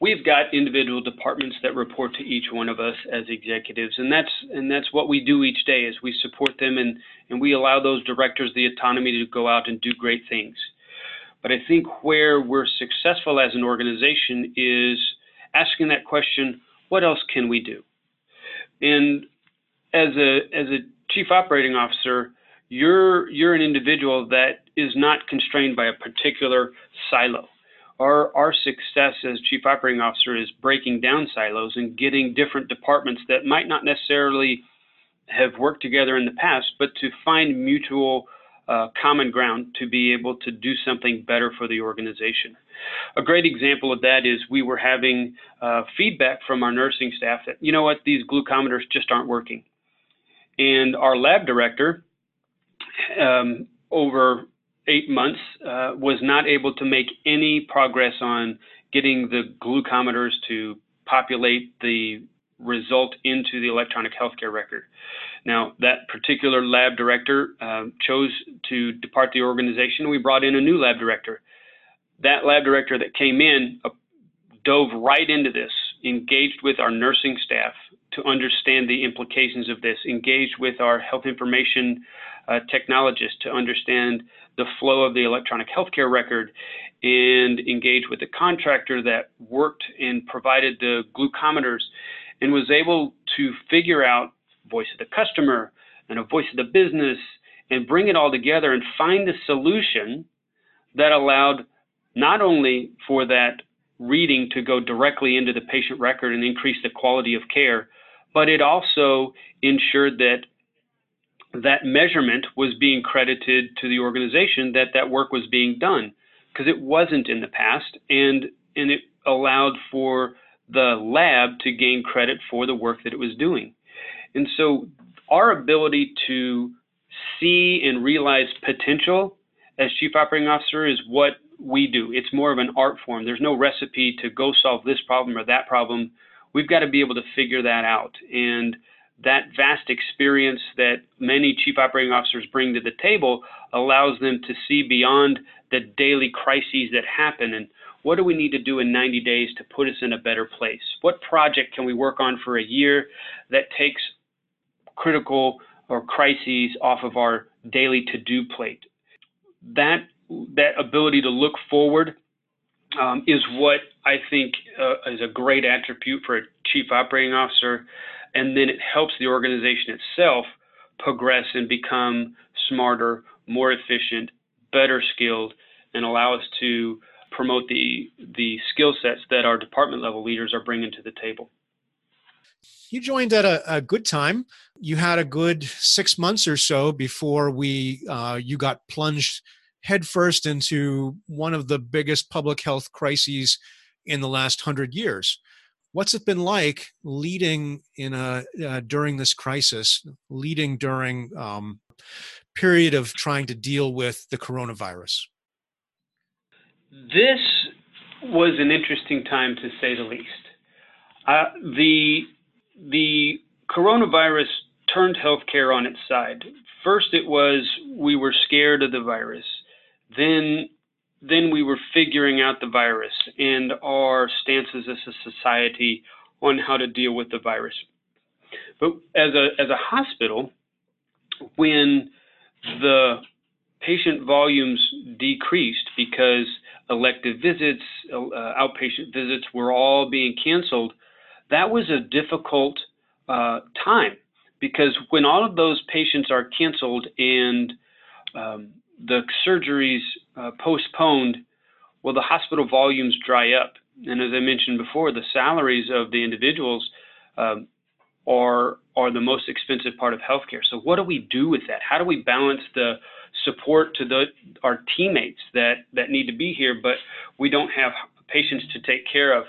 we've got individual departments that report to each one of us as executives and that's and that's what we do each day is we support them and and we allow those directors the autonomy to go out and do great things. But i think where we're successful as an organization is asking that question what else can we do? And as a as a chief operating officer you're you're an individual that is not constrained by a particular silo our, our success as chief operating officer is breaking down silos and getting different departments that might not necessarily have worked together in the past, but to find mutual uh, common ground to be able to do something better for the organization. A great example of that is we were having uh, feedback from our nursing staff that, you know what, these glucometers just aren't working. And our lab director, um, over eight months, uh, was not able to make any progress on getting the glucometers to populate the result into the electronic healthcare record. Now, that particular lab director uh, chose to depart the organization. We brought in a new lab director. That lab director that came in uh, dove right into this, engaged with our nursing staff to understand the implications of this, engaged with our health information uh, technologists to understand the flow of the electronic healthcare record and engage with the contractor that worked and provided the glucometers and was able to figure out voice of the customer and a voice of the business and bring it all together and find a solution that allowed not only for that reading to go directly into the patient record and increase the quality of care, but it also ensured that that measurement was being credited to the organization that that work was being done because it wasn't in the past and and it allowed for the lab to gain credit for the work that it was doing. And so our ability to see and realize potential as chief operating officer is what we do. It's more of an art form. There's no recipe to go solve this problem or that problem. We've got to be able to figure that out. And that vast experience that many chief operating officers bring to the table allows them to see beyond the daily crises that happen and what do we need to do in 90 days to put us in a better place? What project can we work on for a year that takes critical or crises off of our daily to-do plate? That that ability to look forward um, is what I think uh, is a great attribute for a chief operating officer and then it helps the organization itself progress and become smarter, more efficient, better skilled, and allow us to promote the the skill sets that our department level leaders are bringing to the table. You joined at a, a good time. You had a good six months or so before we uh, you got plunged headfirst into one of the biggest public health crises in the last hundred years what's it been like leading in a uh, during this crisis leading during um, period of trying to deal with the coronavirus? This was an interesting time to say the least. Uh, the the coronavirus turned healthcare on its side. First, it was we were scared of the virus. Then, then we were figuring out the virus and our stances as a society on how to deal with the virus. But as a as a hospital, when the patient volumes decreased because elective visits, uh, outpatient visits were all being canceled, that was a difficult uh, time because when all of those patients are canceled and um, the surgeries uh, postponed, well, the hospital volumes dry up. And as I mentioned before, the salaries of the individuals um, are are the most expensive part of healthcare. So what do we do with that? How do we balance the support to the our teammates that that need to be here, but we don't have patients to take care of?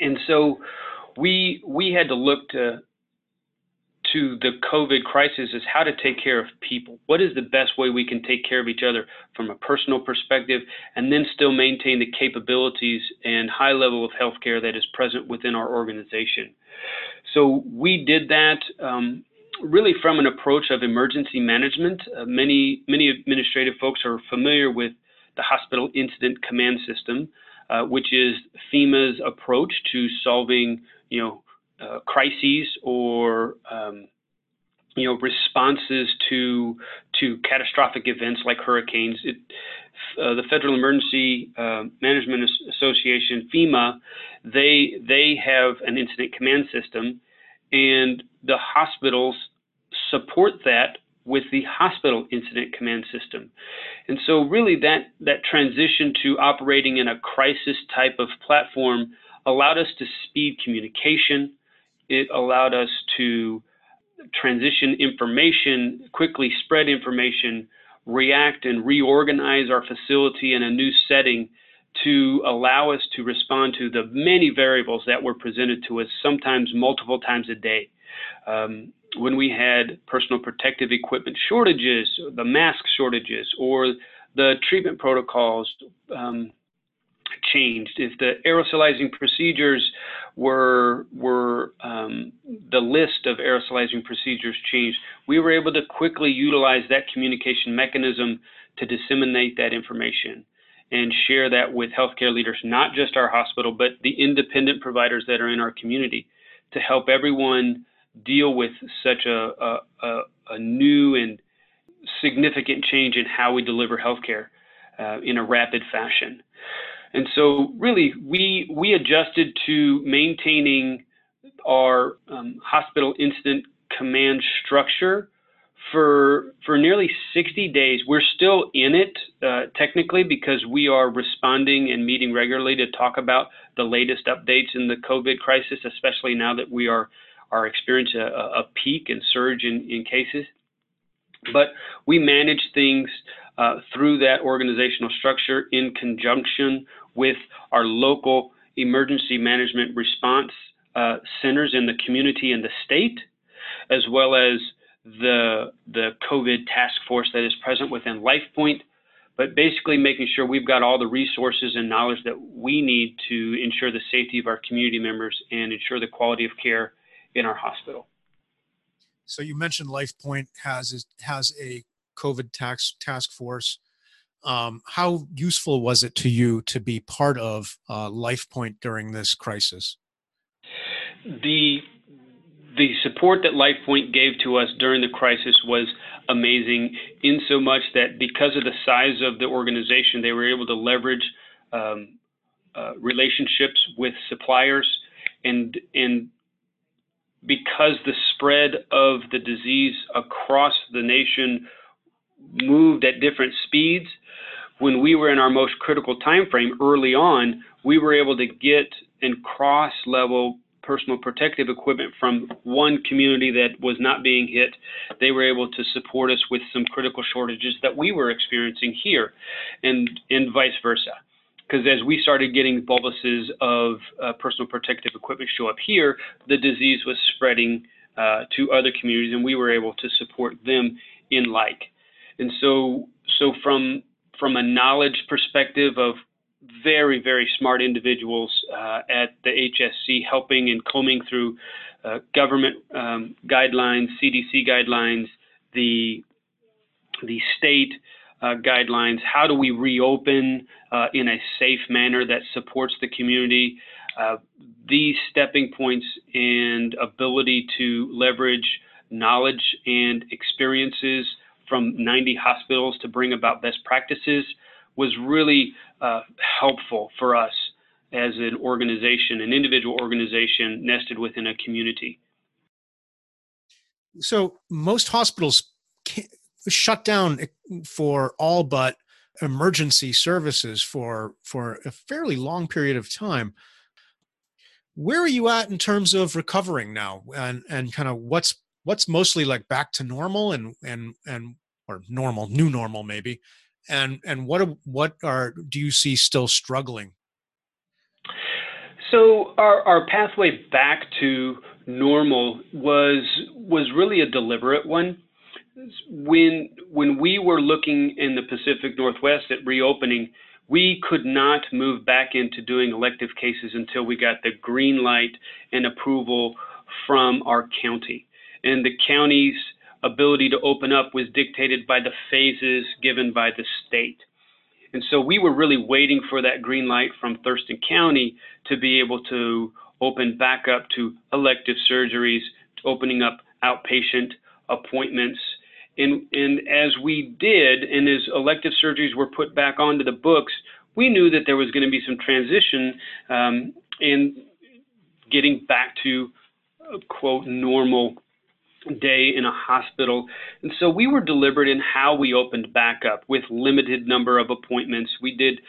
And so we we had to look to to the COVID crisis is how to take care of people. What is the best way we can take care of each other from a personal perspective and then still maintain the capabilities and high level of healthcare that is present within our organization? So we did that um, really from an approach of emergency management. Uh, many, many administrative folks are familiar with the hospital incident command system, uh, which is FEMA's approach to solving, you know, uh, crises or um, you know responses to to catastrophic events like hurricanes. It, uh, the Federal Emergency uh, Management Association (FEMA) they they have an incident command system, and the hospitals support that with the hospital incident command system. And so really that that transition to operating in a crisis type of platform allowed us to speed communication, it allowed us to transition information, quickly spread information, react and reorganize our facility in a new setting to allow us to respond to the many variables that were presented to us, sometimes multiple times a day. Um, when we had personal protective equipment shortages, the mask shortages, or the treatment protocols um, changed, if the aerosolizing procedures were were um, the list of aerosolizing procedures changed, we were able to quickly utilize that communication mechanism to disseminate that information and share that with healthcare leaders, not just our hospital, but the independent providers that are in our community, to help everyone deal with such a, a, a, new and significant change in how we deliver healthcare uh, in a rapid fashion. And so really we, we adjusted to maintaining our um, hospital incident command structure for for nearly 60 days. We're still in it uh, technically because we are responding and meeting regularly to talk about the latest updates in the COVID crisis, especially now that we are are experiencing a, a peak and surge in, in cases. But we manage things uh, through that organizational structure in conjunction with our local emergency management response uh, centers in the community and the state, as well as the, the COVID task force that is present within LifePoint, but basically making sure we've got all the resources and knowledge that we need to ensure the safety of our community members and ensure the quality of care in our hospital. So you mentioned LifePoint has has a COVID task task force um, how useful was it to you to be part of uh, LifePoint during this crisis? The the support that LifePoint gave to us during the crisis was amazing, in so much that because of the size of the organization, they were able to leverage um, uh, relationships with suppliers, and and because the spread of the disease across the nation moved at different speeds, when we were in our most critical time frame early on, we were able to get and cross level personal protective equipment from one community that was not being hit. They were able to support us with some critical shortages that we were experiencing here, and and vice versa. Because as we started getting boluses of uh, personal protective equipment show up here, the disease was spreading uh, to other communities, and we were able to support them in like. And so, so from from a knowledge perspective of very very smart individuals uh, at the HSC helping and combing through uh, government um, guidelines, CDC guidelines, the the state uh, guidelines. How do we reopen uh, in a safe manner that supports the community? Uh, these stepping points and ability to leverage knowledge and experiences from 90 hospitals to bring about best practices was really uh, helpful for us as an organization, an individual organization nested within a community. So most hospitals shut down for all but emergency services for for a fairly long period of time where are you at in terms of recovering now and and kind of what's what's mostly like back to normal and and and or normal new normal maybe and and what what are do you see still struggling so our our pathway back to normal was was really a deliberate one when when we were looking in the Pacific Northwest at reopening we could not move back into doing elective cases until we got the green light and approval from our county. And the county's ability to open up was dictated by the phases given by the state. And so we were really waiting for that green light from Thurston County to be able to open back up to elective surgeries, opening up outpatient appointments, and, and as we did, and as elective surgeries were put back onto the books, we knew that there was going to be some transition um, in getting back to a quote normal day in a hospital. And so we were deliberate in how we opened back up with limited number of appointments. We did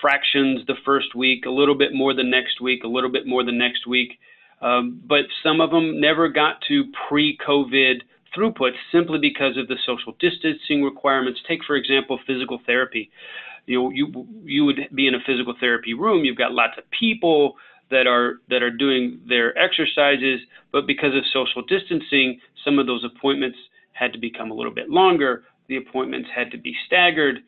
fractions the first week, a little bit more the next week, a little bit more the next week. Um, but some of them never got to pre COVID throughput simply because of the social distancing requirements. Take, for example, physical therapy. You know, you you would be in a physical therapy room. You've got lots of people that are that are doing their exercises, but because of social distancing, some of those appointments had to become a little bit longer. The appointments had to be staggered.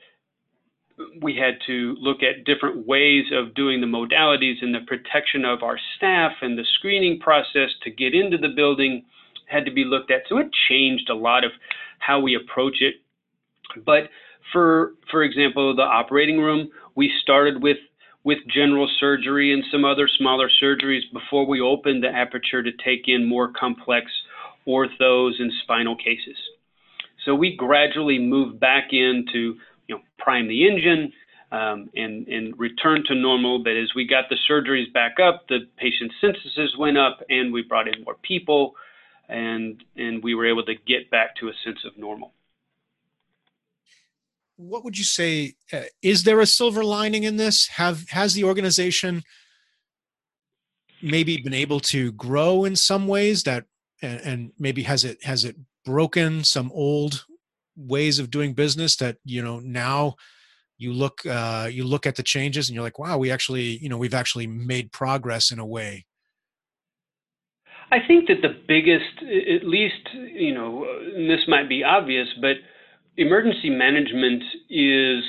We had to look at different ways of doing the modalities and the protection of our staff and the screening process to get into the building had to be looked at. So it changed a lot of how we approach it. But for for example, the operating room, we started with with general surgery and some other smaller surgeries before we opened the aperture to take in more complex orthos and spinal cases. So we gradually moved back into you know prime the engine um, and and return to normal. But as we got the surgeries back up, the patient censuses went up, and we brought in more people and and we were able to get back to a sense of normal. What would you say? Uh, is there a silver lining in this? Have has the organization maybe been able to grow in some ways that, and, and maybe has it has it broken some old ways of doing business that you know now you look uh, you look at the changes and you're like wow we actually you know we've actually made progress in a way I think that the biggest, at least, you know, this might be obvious, but emergency management is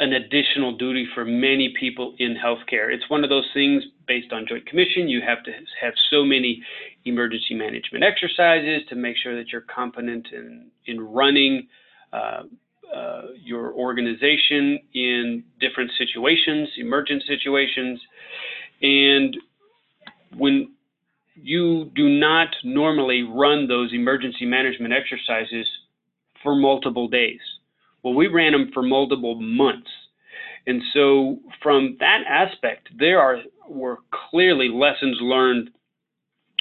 an additional duty for many people in healthcare. It's one of those things based on Joint Commission. You have to have so many emergency management exercises to make sure that you're competent in, in running uh, uh, your organization in different situations, emergent situations. And when you do not normally run those emergency management exercises for multiple days. Well, we ran them for multiple months. And so, from that aspect, there are were clearly lessons learned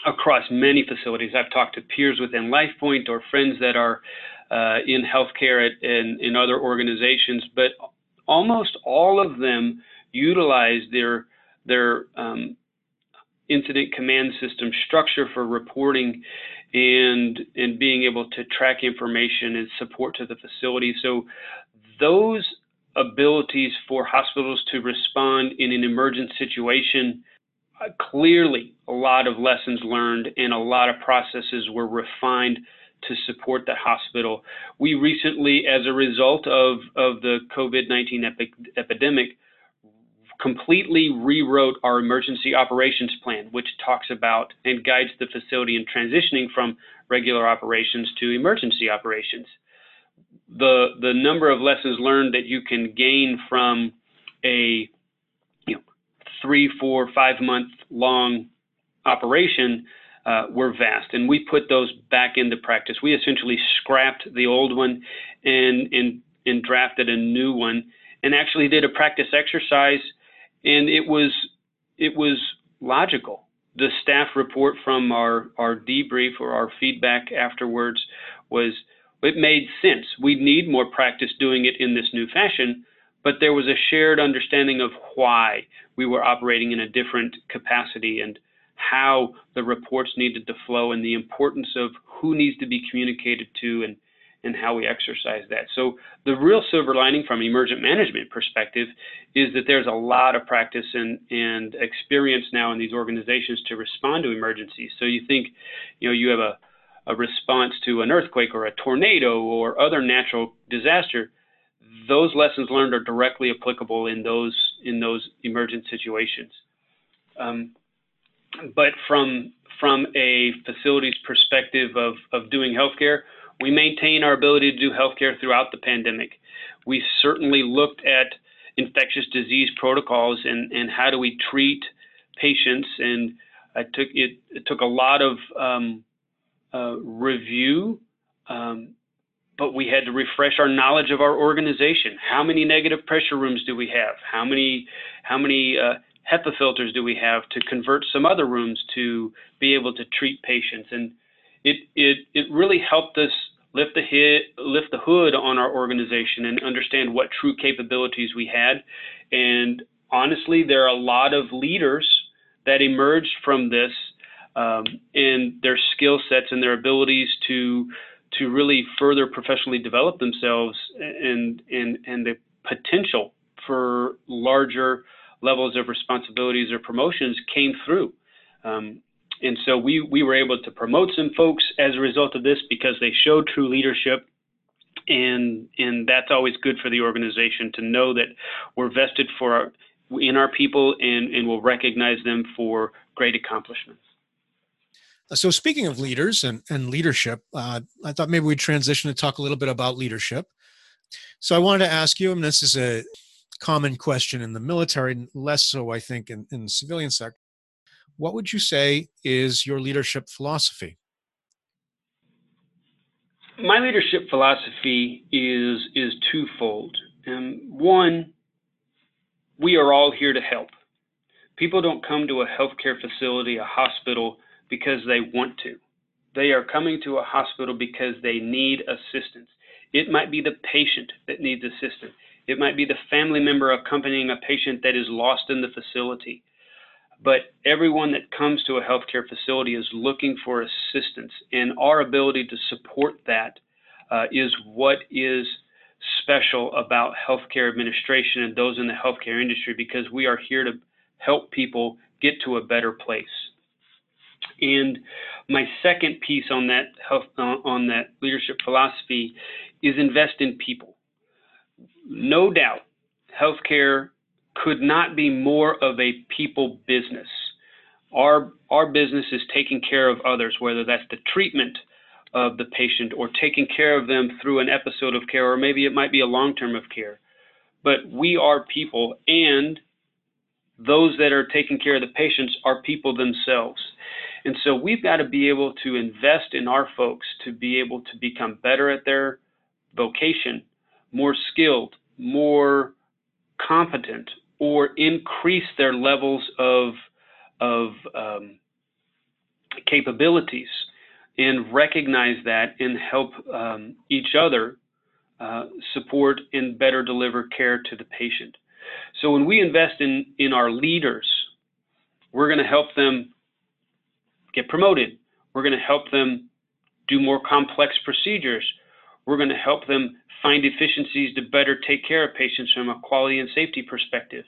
across many facilities. I've talked to peers within LifePoint or friends that are uh, in healthcare in, in other organizations, but almost all of them utilize their their um, incident command system structure for reporting and and being able to track information and support to the facility. So those abilities for hospitals to respond in an emergent situation uh, clearly a lot of lessons learned and a lot of processes were refined to support the hospital. We recently, as a result of, of the COVID 19 epi- epidemic, completely rewrote our emergency operations plan, which talks about and guides the facility in transitioning from regular operations to emergency operations. The, the number of lessons learned that you can gain from a you know, three, four, five month long operation uh, were vast, and we put those back into practice. We essentially scrapped the old one and, and, and drafted a new one, and actually did a practice exercise and it was it was logical. The staff report from our our debrief or our feedback afterwards was it made sense. We need more practice doing it in this new fashion, but there was a shared understanding of why we were operating in a different capacity and how the reports needed to flow and the importance of who needs to be communicated to and and how we exercise that. So the real silver lining from emergent management perspective is that there's a lot of practice and, and experience now in these organizations to respond to emergencies. So you think, you know, you have a, a response to an earthquake or a tornado or other natural disaster, those lessons learned are directly applicable in those in those emergent situations. Um, but from from a facility's perspective of, of doing healthcare, we maintain our ability to do healthcare throughout the pandemic. We certainly looked at infectious disease protocols and, and how do we treat patients, and I took it, it took a lot of um, uh, review, um, but we had to refresh our knowledge of our organization. How many negative pressure rooms do we have? How many how many uh, HEPA filters do we have to convert some other rooms to be able to treat patients? And it it it really helped us lift the hit, lift the hood on our organization and understand what true capabilities we had. And honestly, there are a lot of leaders that emerged from this um, and their skill sets and their abilities to to really further professionally develop themselves and and and the potential for larger levels of responsibilities or promotions came through. Um, and so we, we were able to promote some folks as a result of this because they showed true leadership. And, and that's always good for the organization to know that we're vested for our, in our people and, and will recognize them for great accomplishments. So, speaking of leaders and, and leadership, uh, I thought maybe we'd transition to talk a little bit about leadership. So, I wanted to ask you, and this is a common question in the military, less so, I think, in, in the civilian sector what would you say is your leadership philosophy? My leadership philosophy is is twofold. And one, we are all here to help. People don't come to a healthcare facility, a hospital, because they want to. They are coming to a hospital because they need assistance. It might be the patient that needs assistance. It might be the family member accompanying a patient that is lost in the facility. But everyone that comes to a healthcare facility is looking for assistance, and our ability to support that uh, is what is special about healthcare administration and those in the healthcare industry because we are here to help people get to a better place. And my second piece on that health, uh, on that leadership philosophy is invest in people. No doubt, healthcare could not be more of a people business. Our, our business is taking care of others, whether that's the treatment of the patient or taking care of them through an episode of care, or maybe it might be a long term of care. But we are people, and those that are taking care of the patients are people themselves. And so we've got to be able to invest in our folks to be able to become better at their vocation, more skilled, more competent, or increase their levels of, of um, capabilities and recognize that and help um, each other uh, support and better deliver care to the patient. So when we invest in, in our leaders, we're going to help them get promoted. We're going to help them do more complex procedures. We're going to help them find efficiencies to better take care of patients from a quality and safety perspective.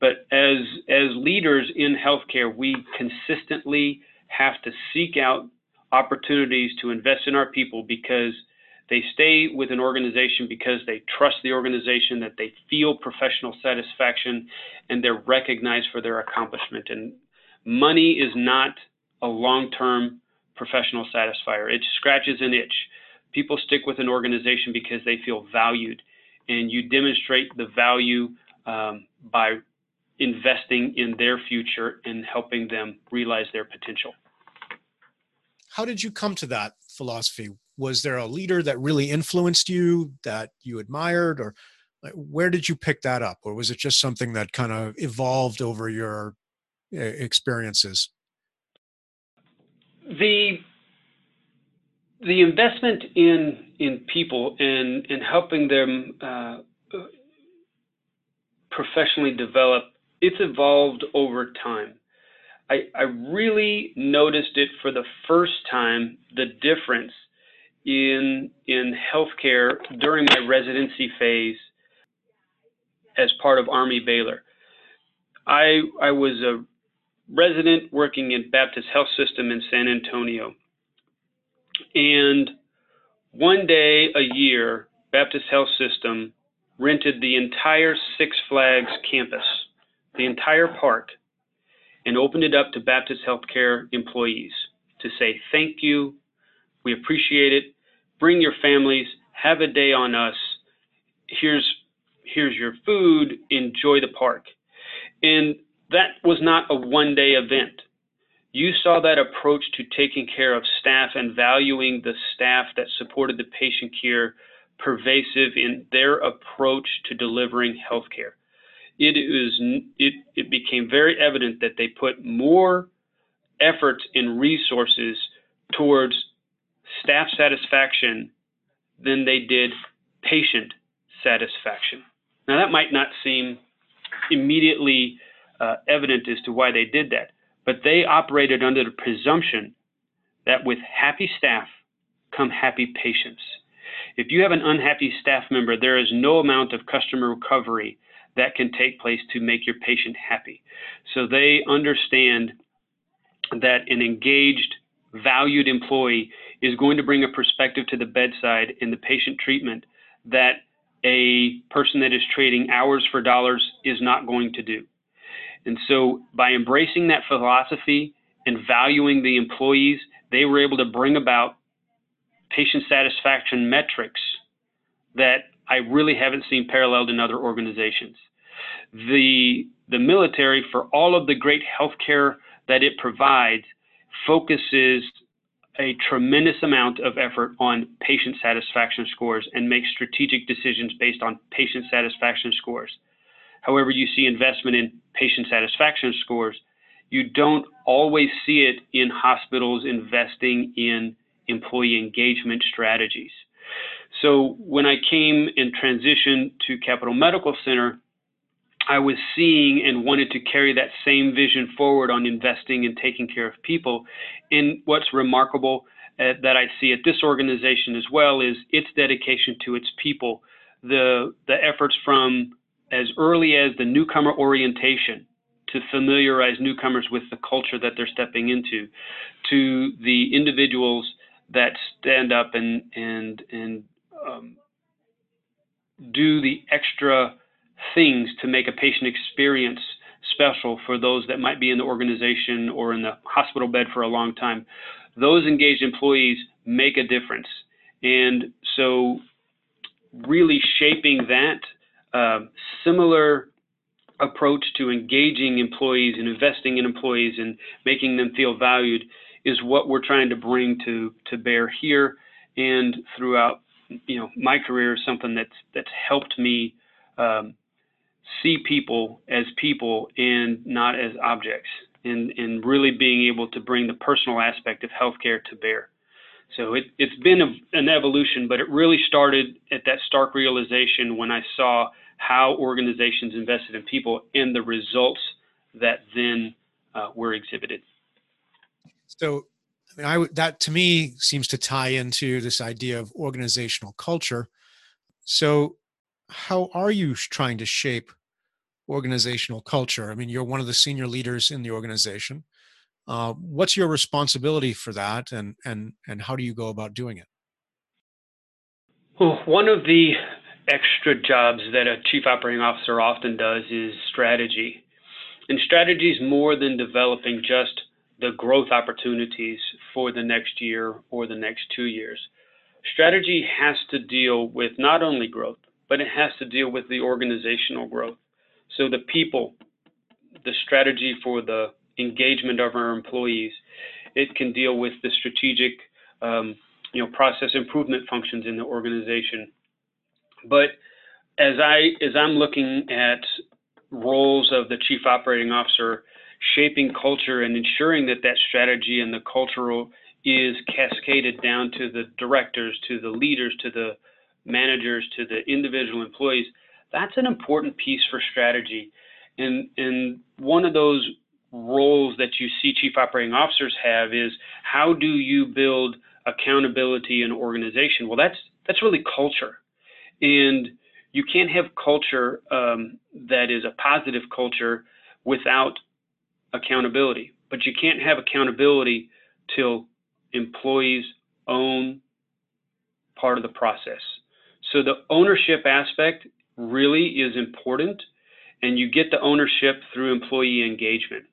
But as, as leaders in healthcare, we consistently have to seek out opportunities to invest in our people because they stay with an organization because they trust the organization, that they feel professional satisfaction, and they're recognized for their accomplishment. And money is not a long term professional satisfier, it scratches an itch. People stick with an organization because they feel valued, and you demonstrate the value um, by investing in their future and helping them realize their potential. How did you come to that philosophy? Was there a leader that really influenced you that you admired, or where did you pick that up? Or was it just something that kind of evolved over your eh, experiences? The the investment in in people and in helping them uh, professionally develop it's evolved over time. I, I really noticed it for the first time the difference in in healthcare during my residency phase as part of Army Baylor. I I was a resident working in Baptist Health System in San Antonio. And one day a year, Baptist Health System rented the entire Six Flags campus the entire park and opened it up to Baptist Healthcare employees to say thank you, we appreciate it, bring your families, have a day on us. Here's here's your food, enjoy the park. And that was not a one day event. You saw that approach to taking care of staff and valuing the staff that supported the patient care pervasive in their approach to delivering healthcare it is it, it became very evident that they put more effort and resources towards staff satisfaction than they did patient satisfaction. Now that might not seem immediately uh, evident as to why they did that, but they operated under the presumption that with happy staff come happy patients. If you have an unhappy staff member, there is no amount of customer recovery that can take place to make your patient happy. So they understand that an engaged, valued employee is going to bring a perspective to the bedside in the patient treatment that a person that is trading hours for dollars is not going to do. And so by embracing that philosophy and valuing the employees, they were able to bring about patient satisfaction metrics that I really haven't seen paralleled in other organizations. The, the military, for all of the great healthcare that it provides, focuses a tremendous amount of effort on patient satisfaction scores and makes strategic decisions based on patient satisfaction scores. However, you see investment in patient satisfaction scores. You don't always see it in hospitals investing in employee engagement strategies. So when I came and transitioned to Capital Medical Center, I was seeing and wanted to carry that same vision forward on investing and taking care of people. And what's remarkable uh, that I see at this organization as well is its dedication to its people. The the efforts from as early as the newcomer orientation to familiarize newcomers with the culture that they're stepping into, to the individuals that stand up and and and um, do the extra things to make a patient experience special for those that might be in the organization or in the hospital bed for a long time. Those engaged employees make a difference. And so, really shaping that similar approach to engaging employees and investing in employees and making them feel valued is what we're trying to bring to to bear here and throughout you know my career something that's that's helped me um, see people as people and not as objects, and, and really being able to bring the personal aspect of healthcare to bear. So it, has been a, an evolution, but it really started at that stark realization when I saw how organizations invested in people and the results that then uh, were exhibited. So, I mean, I that to me seems to tie into this idea of organizational culture. So, how are you trying to shape organizational culture? I mean, you're one of the senior leaders in the organization. Uh, what's your responsibility for that, and and and how do you go about doing it? Well, one of the extra jobs that a chief operating officer often does is strategy. And strategy is more than developing just the growth opportunities for the next year or the next two years. Strategy has to deal with not only growth, but it has to deal with the organizational growth. So the people, the strategy for the engagement of our employees, it can deal with the strategic, um, you know, process improvement functions in the organization. But as I as I'm looking at roles of the chief operating officer, shaping culture and ensuring that that strategy and the cultural is cascaded down to the directors, to the leaders, to the managers, to the individual employees. That's an important piece for strategy. And, and one of those roles that you see chief operating officers have is how do you build accountability in organization? Well, that's that's really culture, and you can't have culture um, that is a positive culture without accountability. But you can't have accountability till employees own part of the process. So the ownership aspect really is important, and you get the ownership through employee engagement.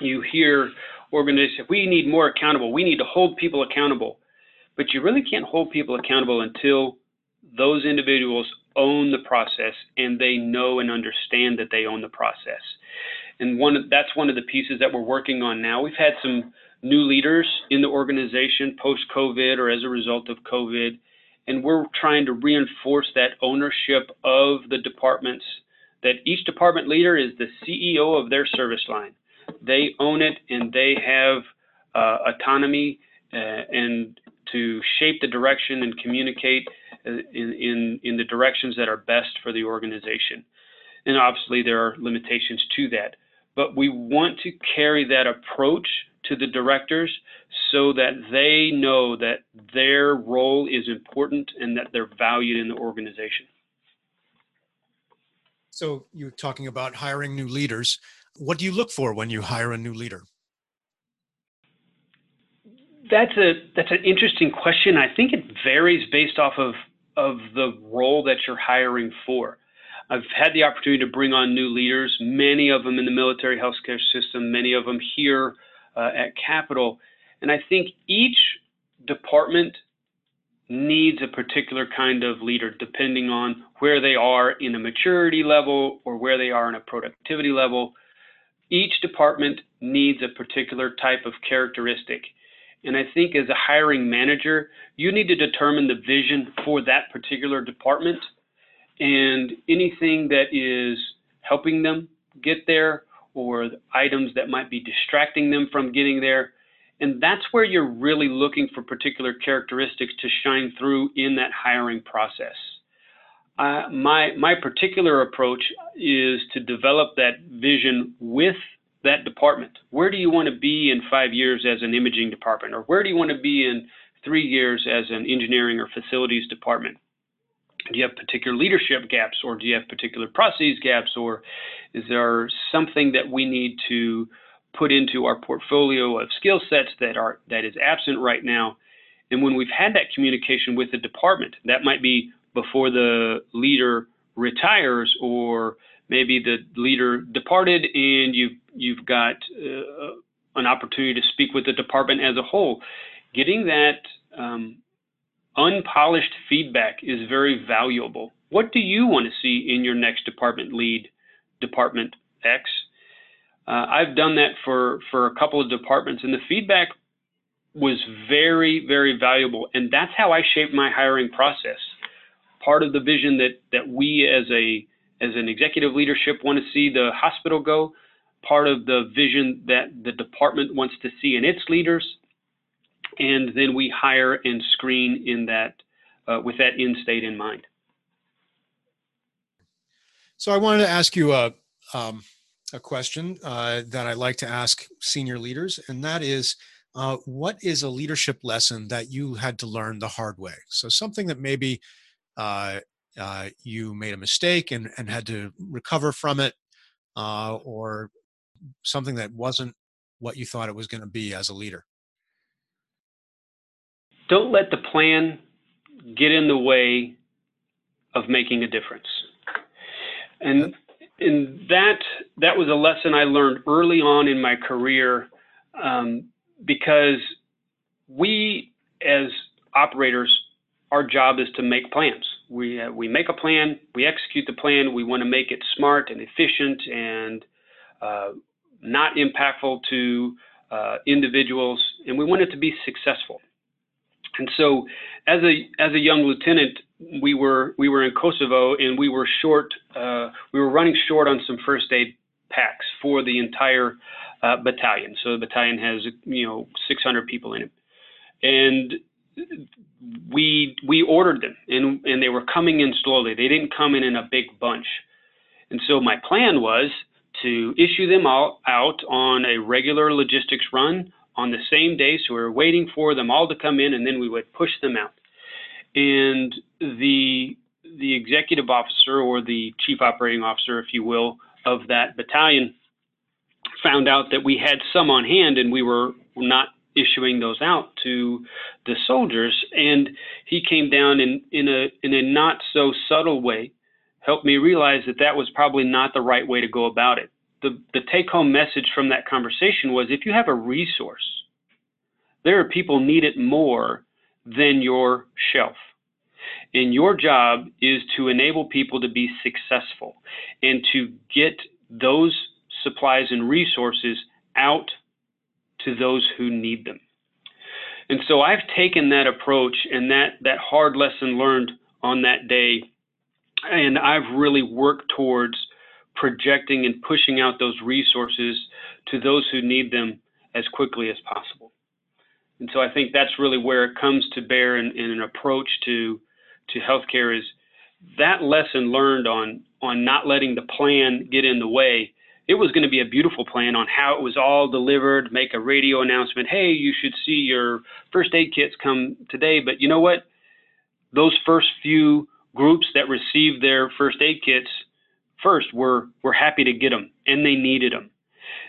You hear organizations, we need more accountable, we need to hold people accountable. But you really can't hold people accountable until those individuals own the process and they know and understand that they own the process. And one that's one of the pieces that we're working on now. We've had some new leaders in the organization post COVID or as a result of COVID, and we're trying to reinforce that ownership of the departments. That each department leader is the CEO of their service line. They own it and they have uh, autonomy uh, and to shape the direction and communicate in, in, in the directions that are best for the organization. And obviously, there are limitations to that. But we want to carry that approach to the directors so that they know that their role is important and that they're valued in the organization. So, you're talking about hiring new leaders. What do you look for when you hire a new leader? That's a that's an interesting question. I think it varies based off of of the role that you're hiring for. I've had the opportunity to bring on new leaders, many of them in the military healthcare system, many of them here uh, at Capital. And I think each department needs a particular kind of leader depending on where they are in a maturity level or where they are in a productivity level. Each department needs a particular type of characteristic. And I think as a hiring manager, you need to determine the vision for that particular department and anything that is helping them get there or items that might be distracting them from getting there. And that's where you're really looking for particular characteristics to shine through in that hiring process. Uh, my, my particular approach is to develop that vision with that department. Where do you want to be in five years as an imaging department? Or where do you want to be in three years as an engineering or facilities department? Do you have particular leadership gaps or do you have particular processes gaps or is there something that we need to put into our portfolio of skill sets that are that is absent right now? And when we've had that communication with the department, that might be before the leader retires or maybe the leader departed and you've you've got uh, an opportunity to speak with the department as a whole. Getting that um, unpolished feedback is very valuable. What do you want to see in your next department lead, Department X? Uh, I've done that for, for a couple of departments, and the feedback was very, very valuable. And that's how I shape my hiring process. Part of the vision that, that we as a as an executive leadership want to see the hospital go, part of the vision that the department wants to see in its leaders, and then we hire and screen in that uh, with that end state in mind. So I wanted to ask you a um, a question uh, that I like to ask senior leaders, and that is, uh, what is a leadership lesson that you had to learn the hard way? So something that maybe uh, uh, you made a mistake and, and had to recover from it, uh, or something that wasn't what you thought it was going to be as a leader? Don't let the plan get in the way of making a difference. And and that that was a lesson I learned early on in my career um, because we as operators, our job is to make plans. We uh, we make a plan, we execute the plan. We want to make it smart and efficient and uh, not impactful to uh, individuals, and we want it to be successful. And so, as a as a young lieutenant, we were we were in Kosovo and we were short. Uh, we were running short on some first aid packs for the entire uh, battalion. So the battalion has you know 600 people in it, and we we ordered them and and they were coming in slowly. They didn't come in in a big bunch. And so my plan was to issue them all out on a regular logistics run on the same day. So we were waiting for them all to come in and then we would push them out. And the the executive officer or the chief operating officer, if you will, of that battalion found out that we had some on hand and we were not issuing those out to the soldiers. And he came down in, in a in a not so subtle way, helped me realize that that was probably not the right way to go about it. The the take home message from that conversation was if you have a resource, there are people need it more than your shelf. And your job is to enable people to be successful and to get those supplies and resources out to those who need them. And so I've taken that approach and that, that hard lesson learned on that day, and I've really worked towards projecting and pushing out those resources to those who need them as quickly as possible. And so I think that's really where it comes to bear in, in an approach to to healthcare is that lesson learned on on not letting the plan get in the way it was going to be a beautiful plan on how it was all delivered, make a radio announcement, hey, you should see your first aid kits come today. But you know what? Those first few groups that received their first aid kits first were, were happy to get them and they needed them.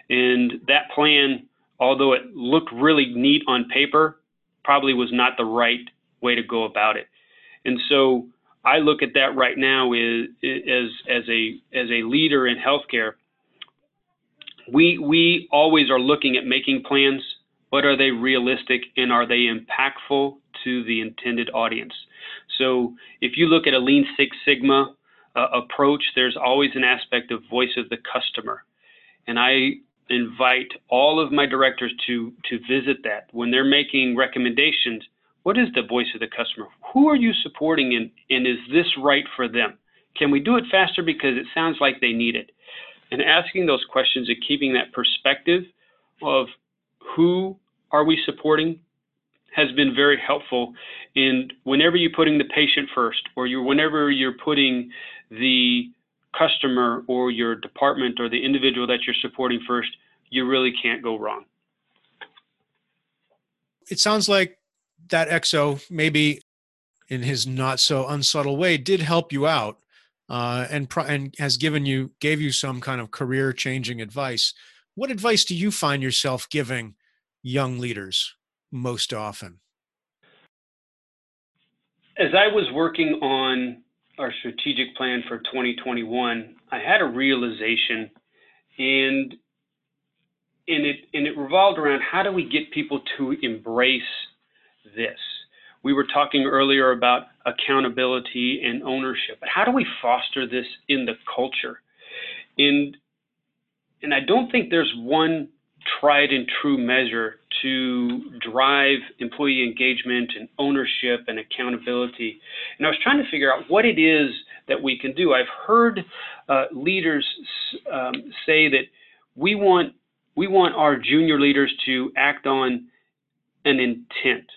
And that plan, although it looked really neat on paper, probably was not the right way to go about it. And so I look at that right now as, as, as, a, as a leader in healthcare we we always are looking at making plans, but are they realistic and are they impactful to the intended audience? So if you look at a Lean Six Sigma uh, approach, there's always an aspect of voice of the customer, and I invite all of my directors to to visit that when they're making recommendations. What is the voice of the customer? Who are you supporting, and, and is this right for them? Can we do it faster because it sounds like they need it? And asking those questions and keeping that perspective of who are we supporting has been very helpful. And whenever you're putting the patient first or you whenever you're putting the customer or your department or the individual that you're supporting first you really can't go wrong. It sounds like that XO maybe in his not so unsubtle way did help you out uh, and and has given you gave you some kind of career changing advice. What advice do you find yourself giving young leaders most often? As I was working on our strategic plan for 2021, I had a realization, and and it and it revolved around how do we get people to embrace this we were talking earlier about accountability and ownership, but how do we foster this in the culture? And and I don't think there's one tried and true measure to drive employee engagement and ownership and accountability. And I was trying to figure out what it is that we can do. I've heard uh, leaders um, say that we want we want our junior leaders to act on an intent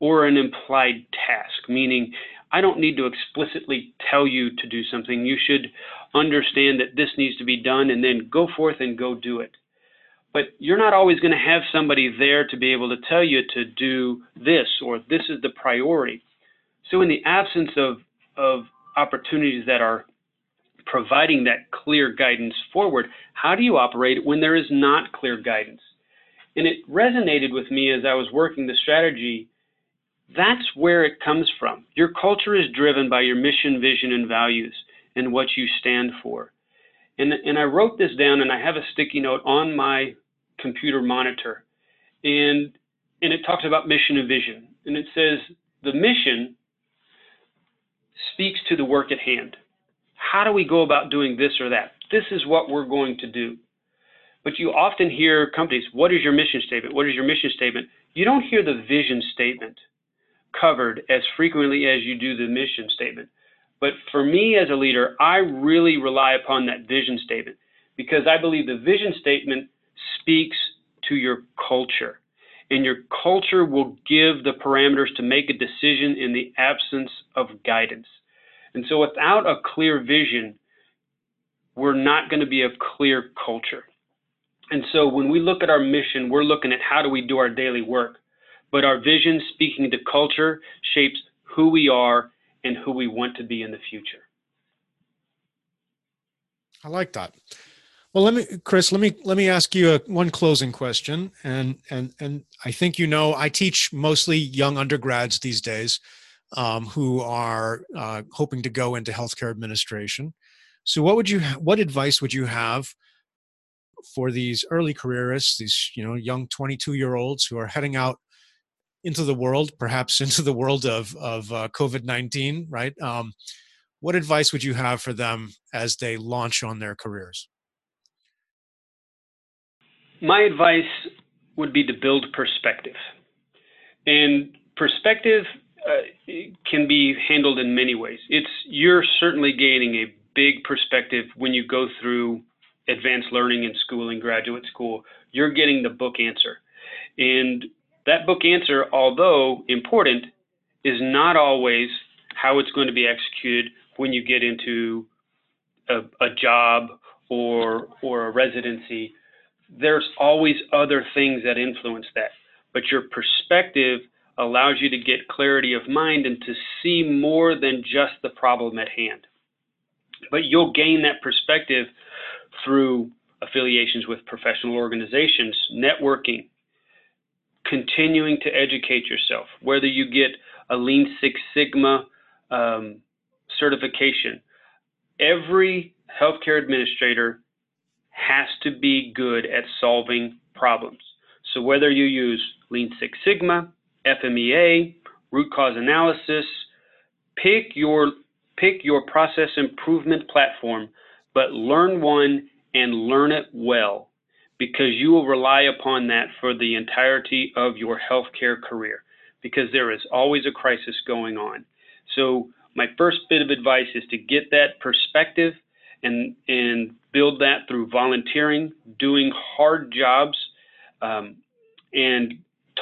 or an implied task, meaning I don't need to explicitly tell you to do something. You should understand that this needs to be done and then go forth and go do it. But you're not always going to have somebody there to be able to tell you to do this or this is the priority. So, in the absence of, of opportunities that are providing that clear guidance forward, how do you operate when there is not clear guidance? And it resonated with me as I was working the strategy. That's where it comes from. Your culture is driven by your mission, vision, and values and what you stand for. And, and I wrote this down and I have a sticky note on my computer monitor. And, and it talks about mission and vision. And it says the mission speaks to the work at hand. How do we go about doing this or that? This is what we're going to do. But you often hear companies, what is your mission statement? What is your mission statement? You don't hear the vision statement covered as frequently as you do the mission statement. But for me as a leader, I really rely upon that vision statement because I believe the vision statement speaks to your culture. And your culture will give the parameters to make a decision in the absence of guidance. And so without a clear vision, we're not going to be a clear culture. And so when we look at our mission, we're looking at how do we do our daily work. But our vision, speaking to culture, shapes who we are and who we want to be in the future. I like that. Well, let me, Chris. Let me let me ask you a, one closing question, and and and I think you know I teach mostly young undergrads these days, um, who are uh, hoping to go into healthcare administration. So, what would you what advice would you have for these early careerists, these you know young 22 year olds who are heading out into the world, perhaps into the world of of uh, COVID 19, right? Um, what advice would you have for them as they launch on their careers? My advice would be to build perspective, and perspective uh, can be handled in many ways. It's you're certainly gaining a big perspective when you go through advanced learning in school and graduate school. You're getting the book answer, and that book answer, although important, is not always how it's going to be executed when you get into a, a job or or a residency. There's always other things that influence that, but your perspective allows you to get clarity of mind and to see more than just the problem at hand. But you'll gain that perspective through affiliations with professional organizations, networking, continuing to educate yourself, whether you get a Lean Six Sigma um, certification. Every healthcare administrator has to be good at solving problems. So whether you use Lean Six Sigma, FMEA, root cause analysis, pick your pick your process improvement platform, but learn one and learn it well because you will rely upon that for the entirety of your healthcare career because there is always a crisis going on. So my first bit of advice is to get that perspective and and build that through volunteering, doing hard jobs, um, and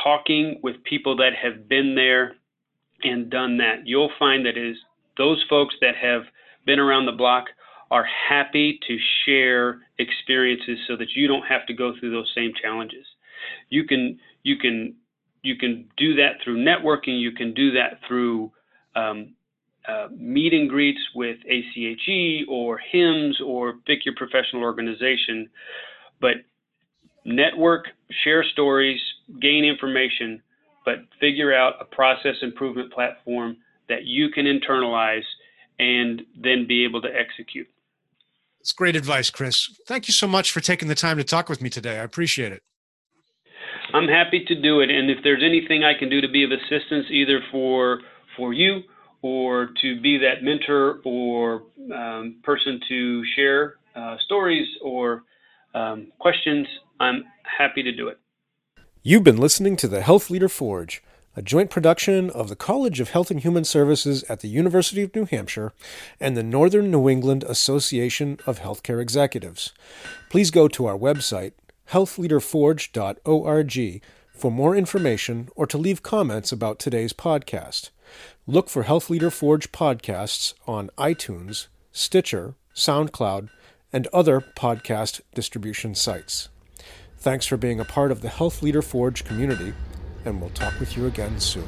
talking with people that have been there and done that. You'll find that is those folks that have been around the block are happy to share experiences so that you don't have to go through those same challenges. You can you can you can do that through networking. You can do that through um, uh, meet and greets with ACHE or HIMSS or pick your professional organization. But network, share stories, gain information, but figure out a process improvement platform that you can internalize and then be able to execute. It's great advice, Chris. Thank you so much for taking the time to talk with me today. I appreciate it. I'm happy to do it. And if there's anything I can do to be of assistance, either for for you or to be that mentor or um, person to share uh, stories or um, questions, I'm happy to do it. You've been listening to the Health Leader Forge a joint production of the College of Health and Human Services at the University of New Hampshire and the Northern New England Association of Healthcare Executives. Please go to our website, healthleaderforge.org, for more information or to leave comments about today's podcast. Look for Health Leader Forge podcasts on iTunes, Stitcher, SoundCloud, and other podcast distribution sites. Thanks for being a part of the Health Leader Forge community and we'll talk with you again soon.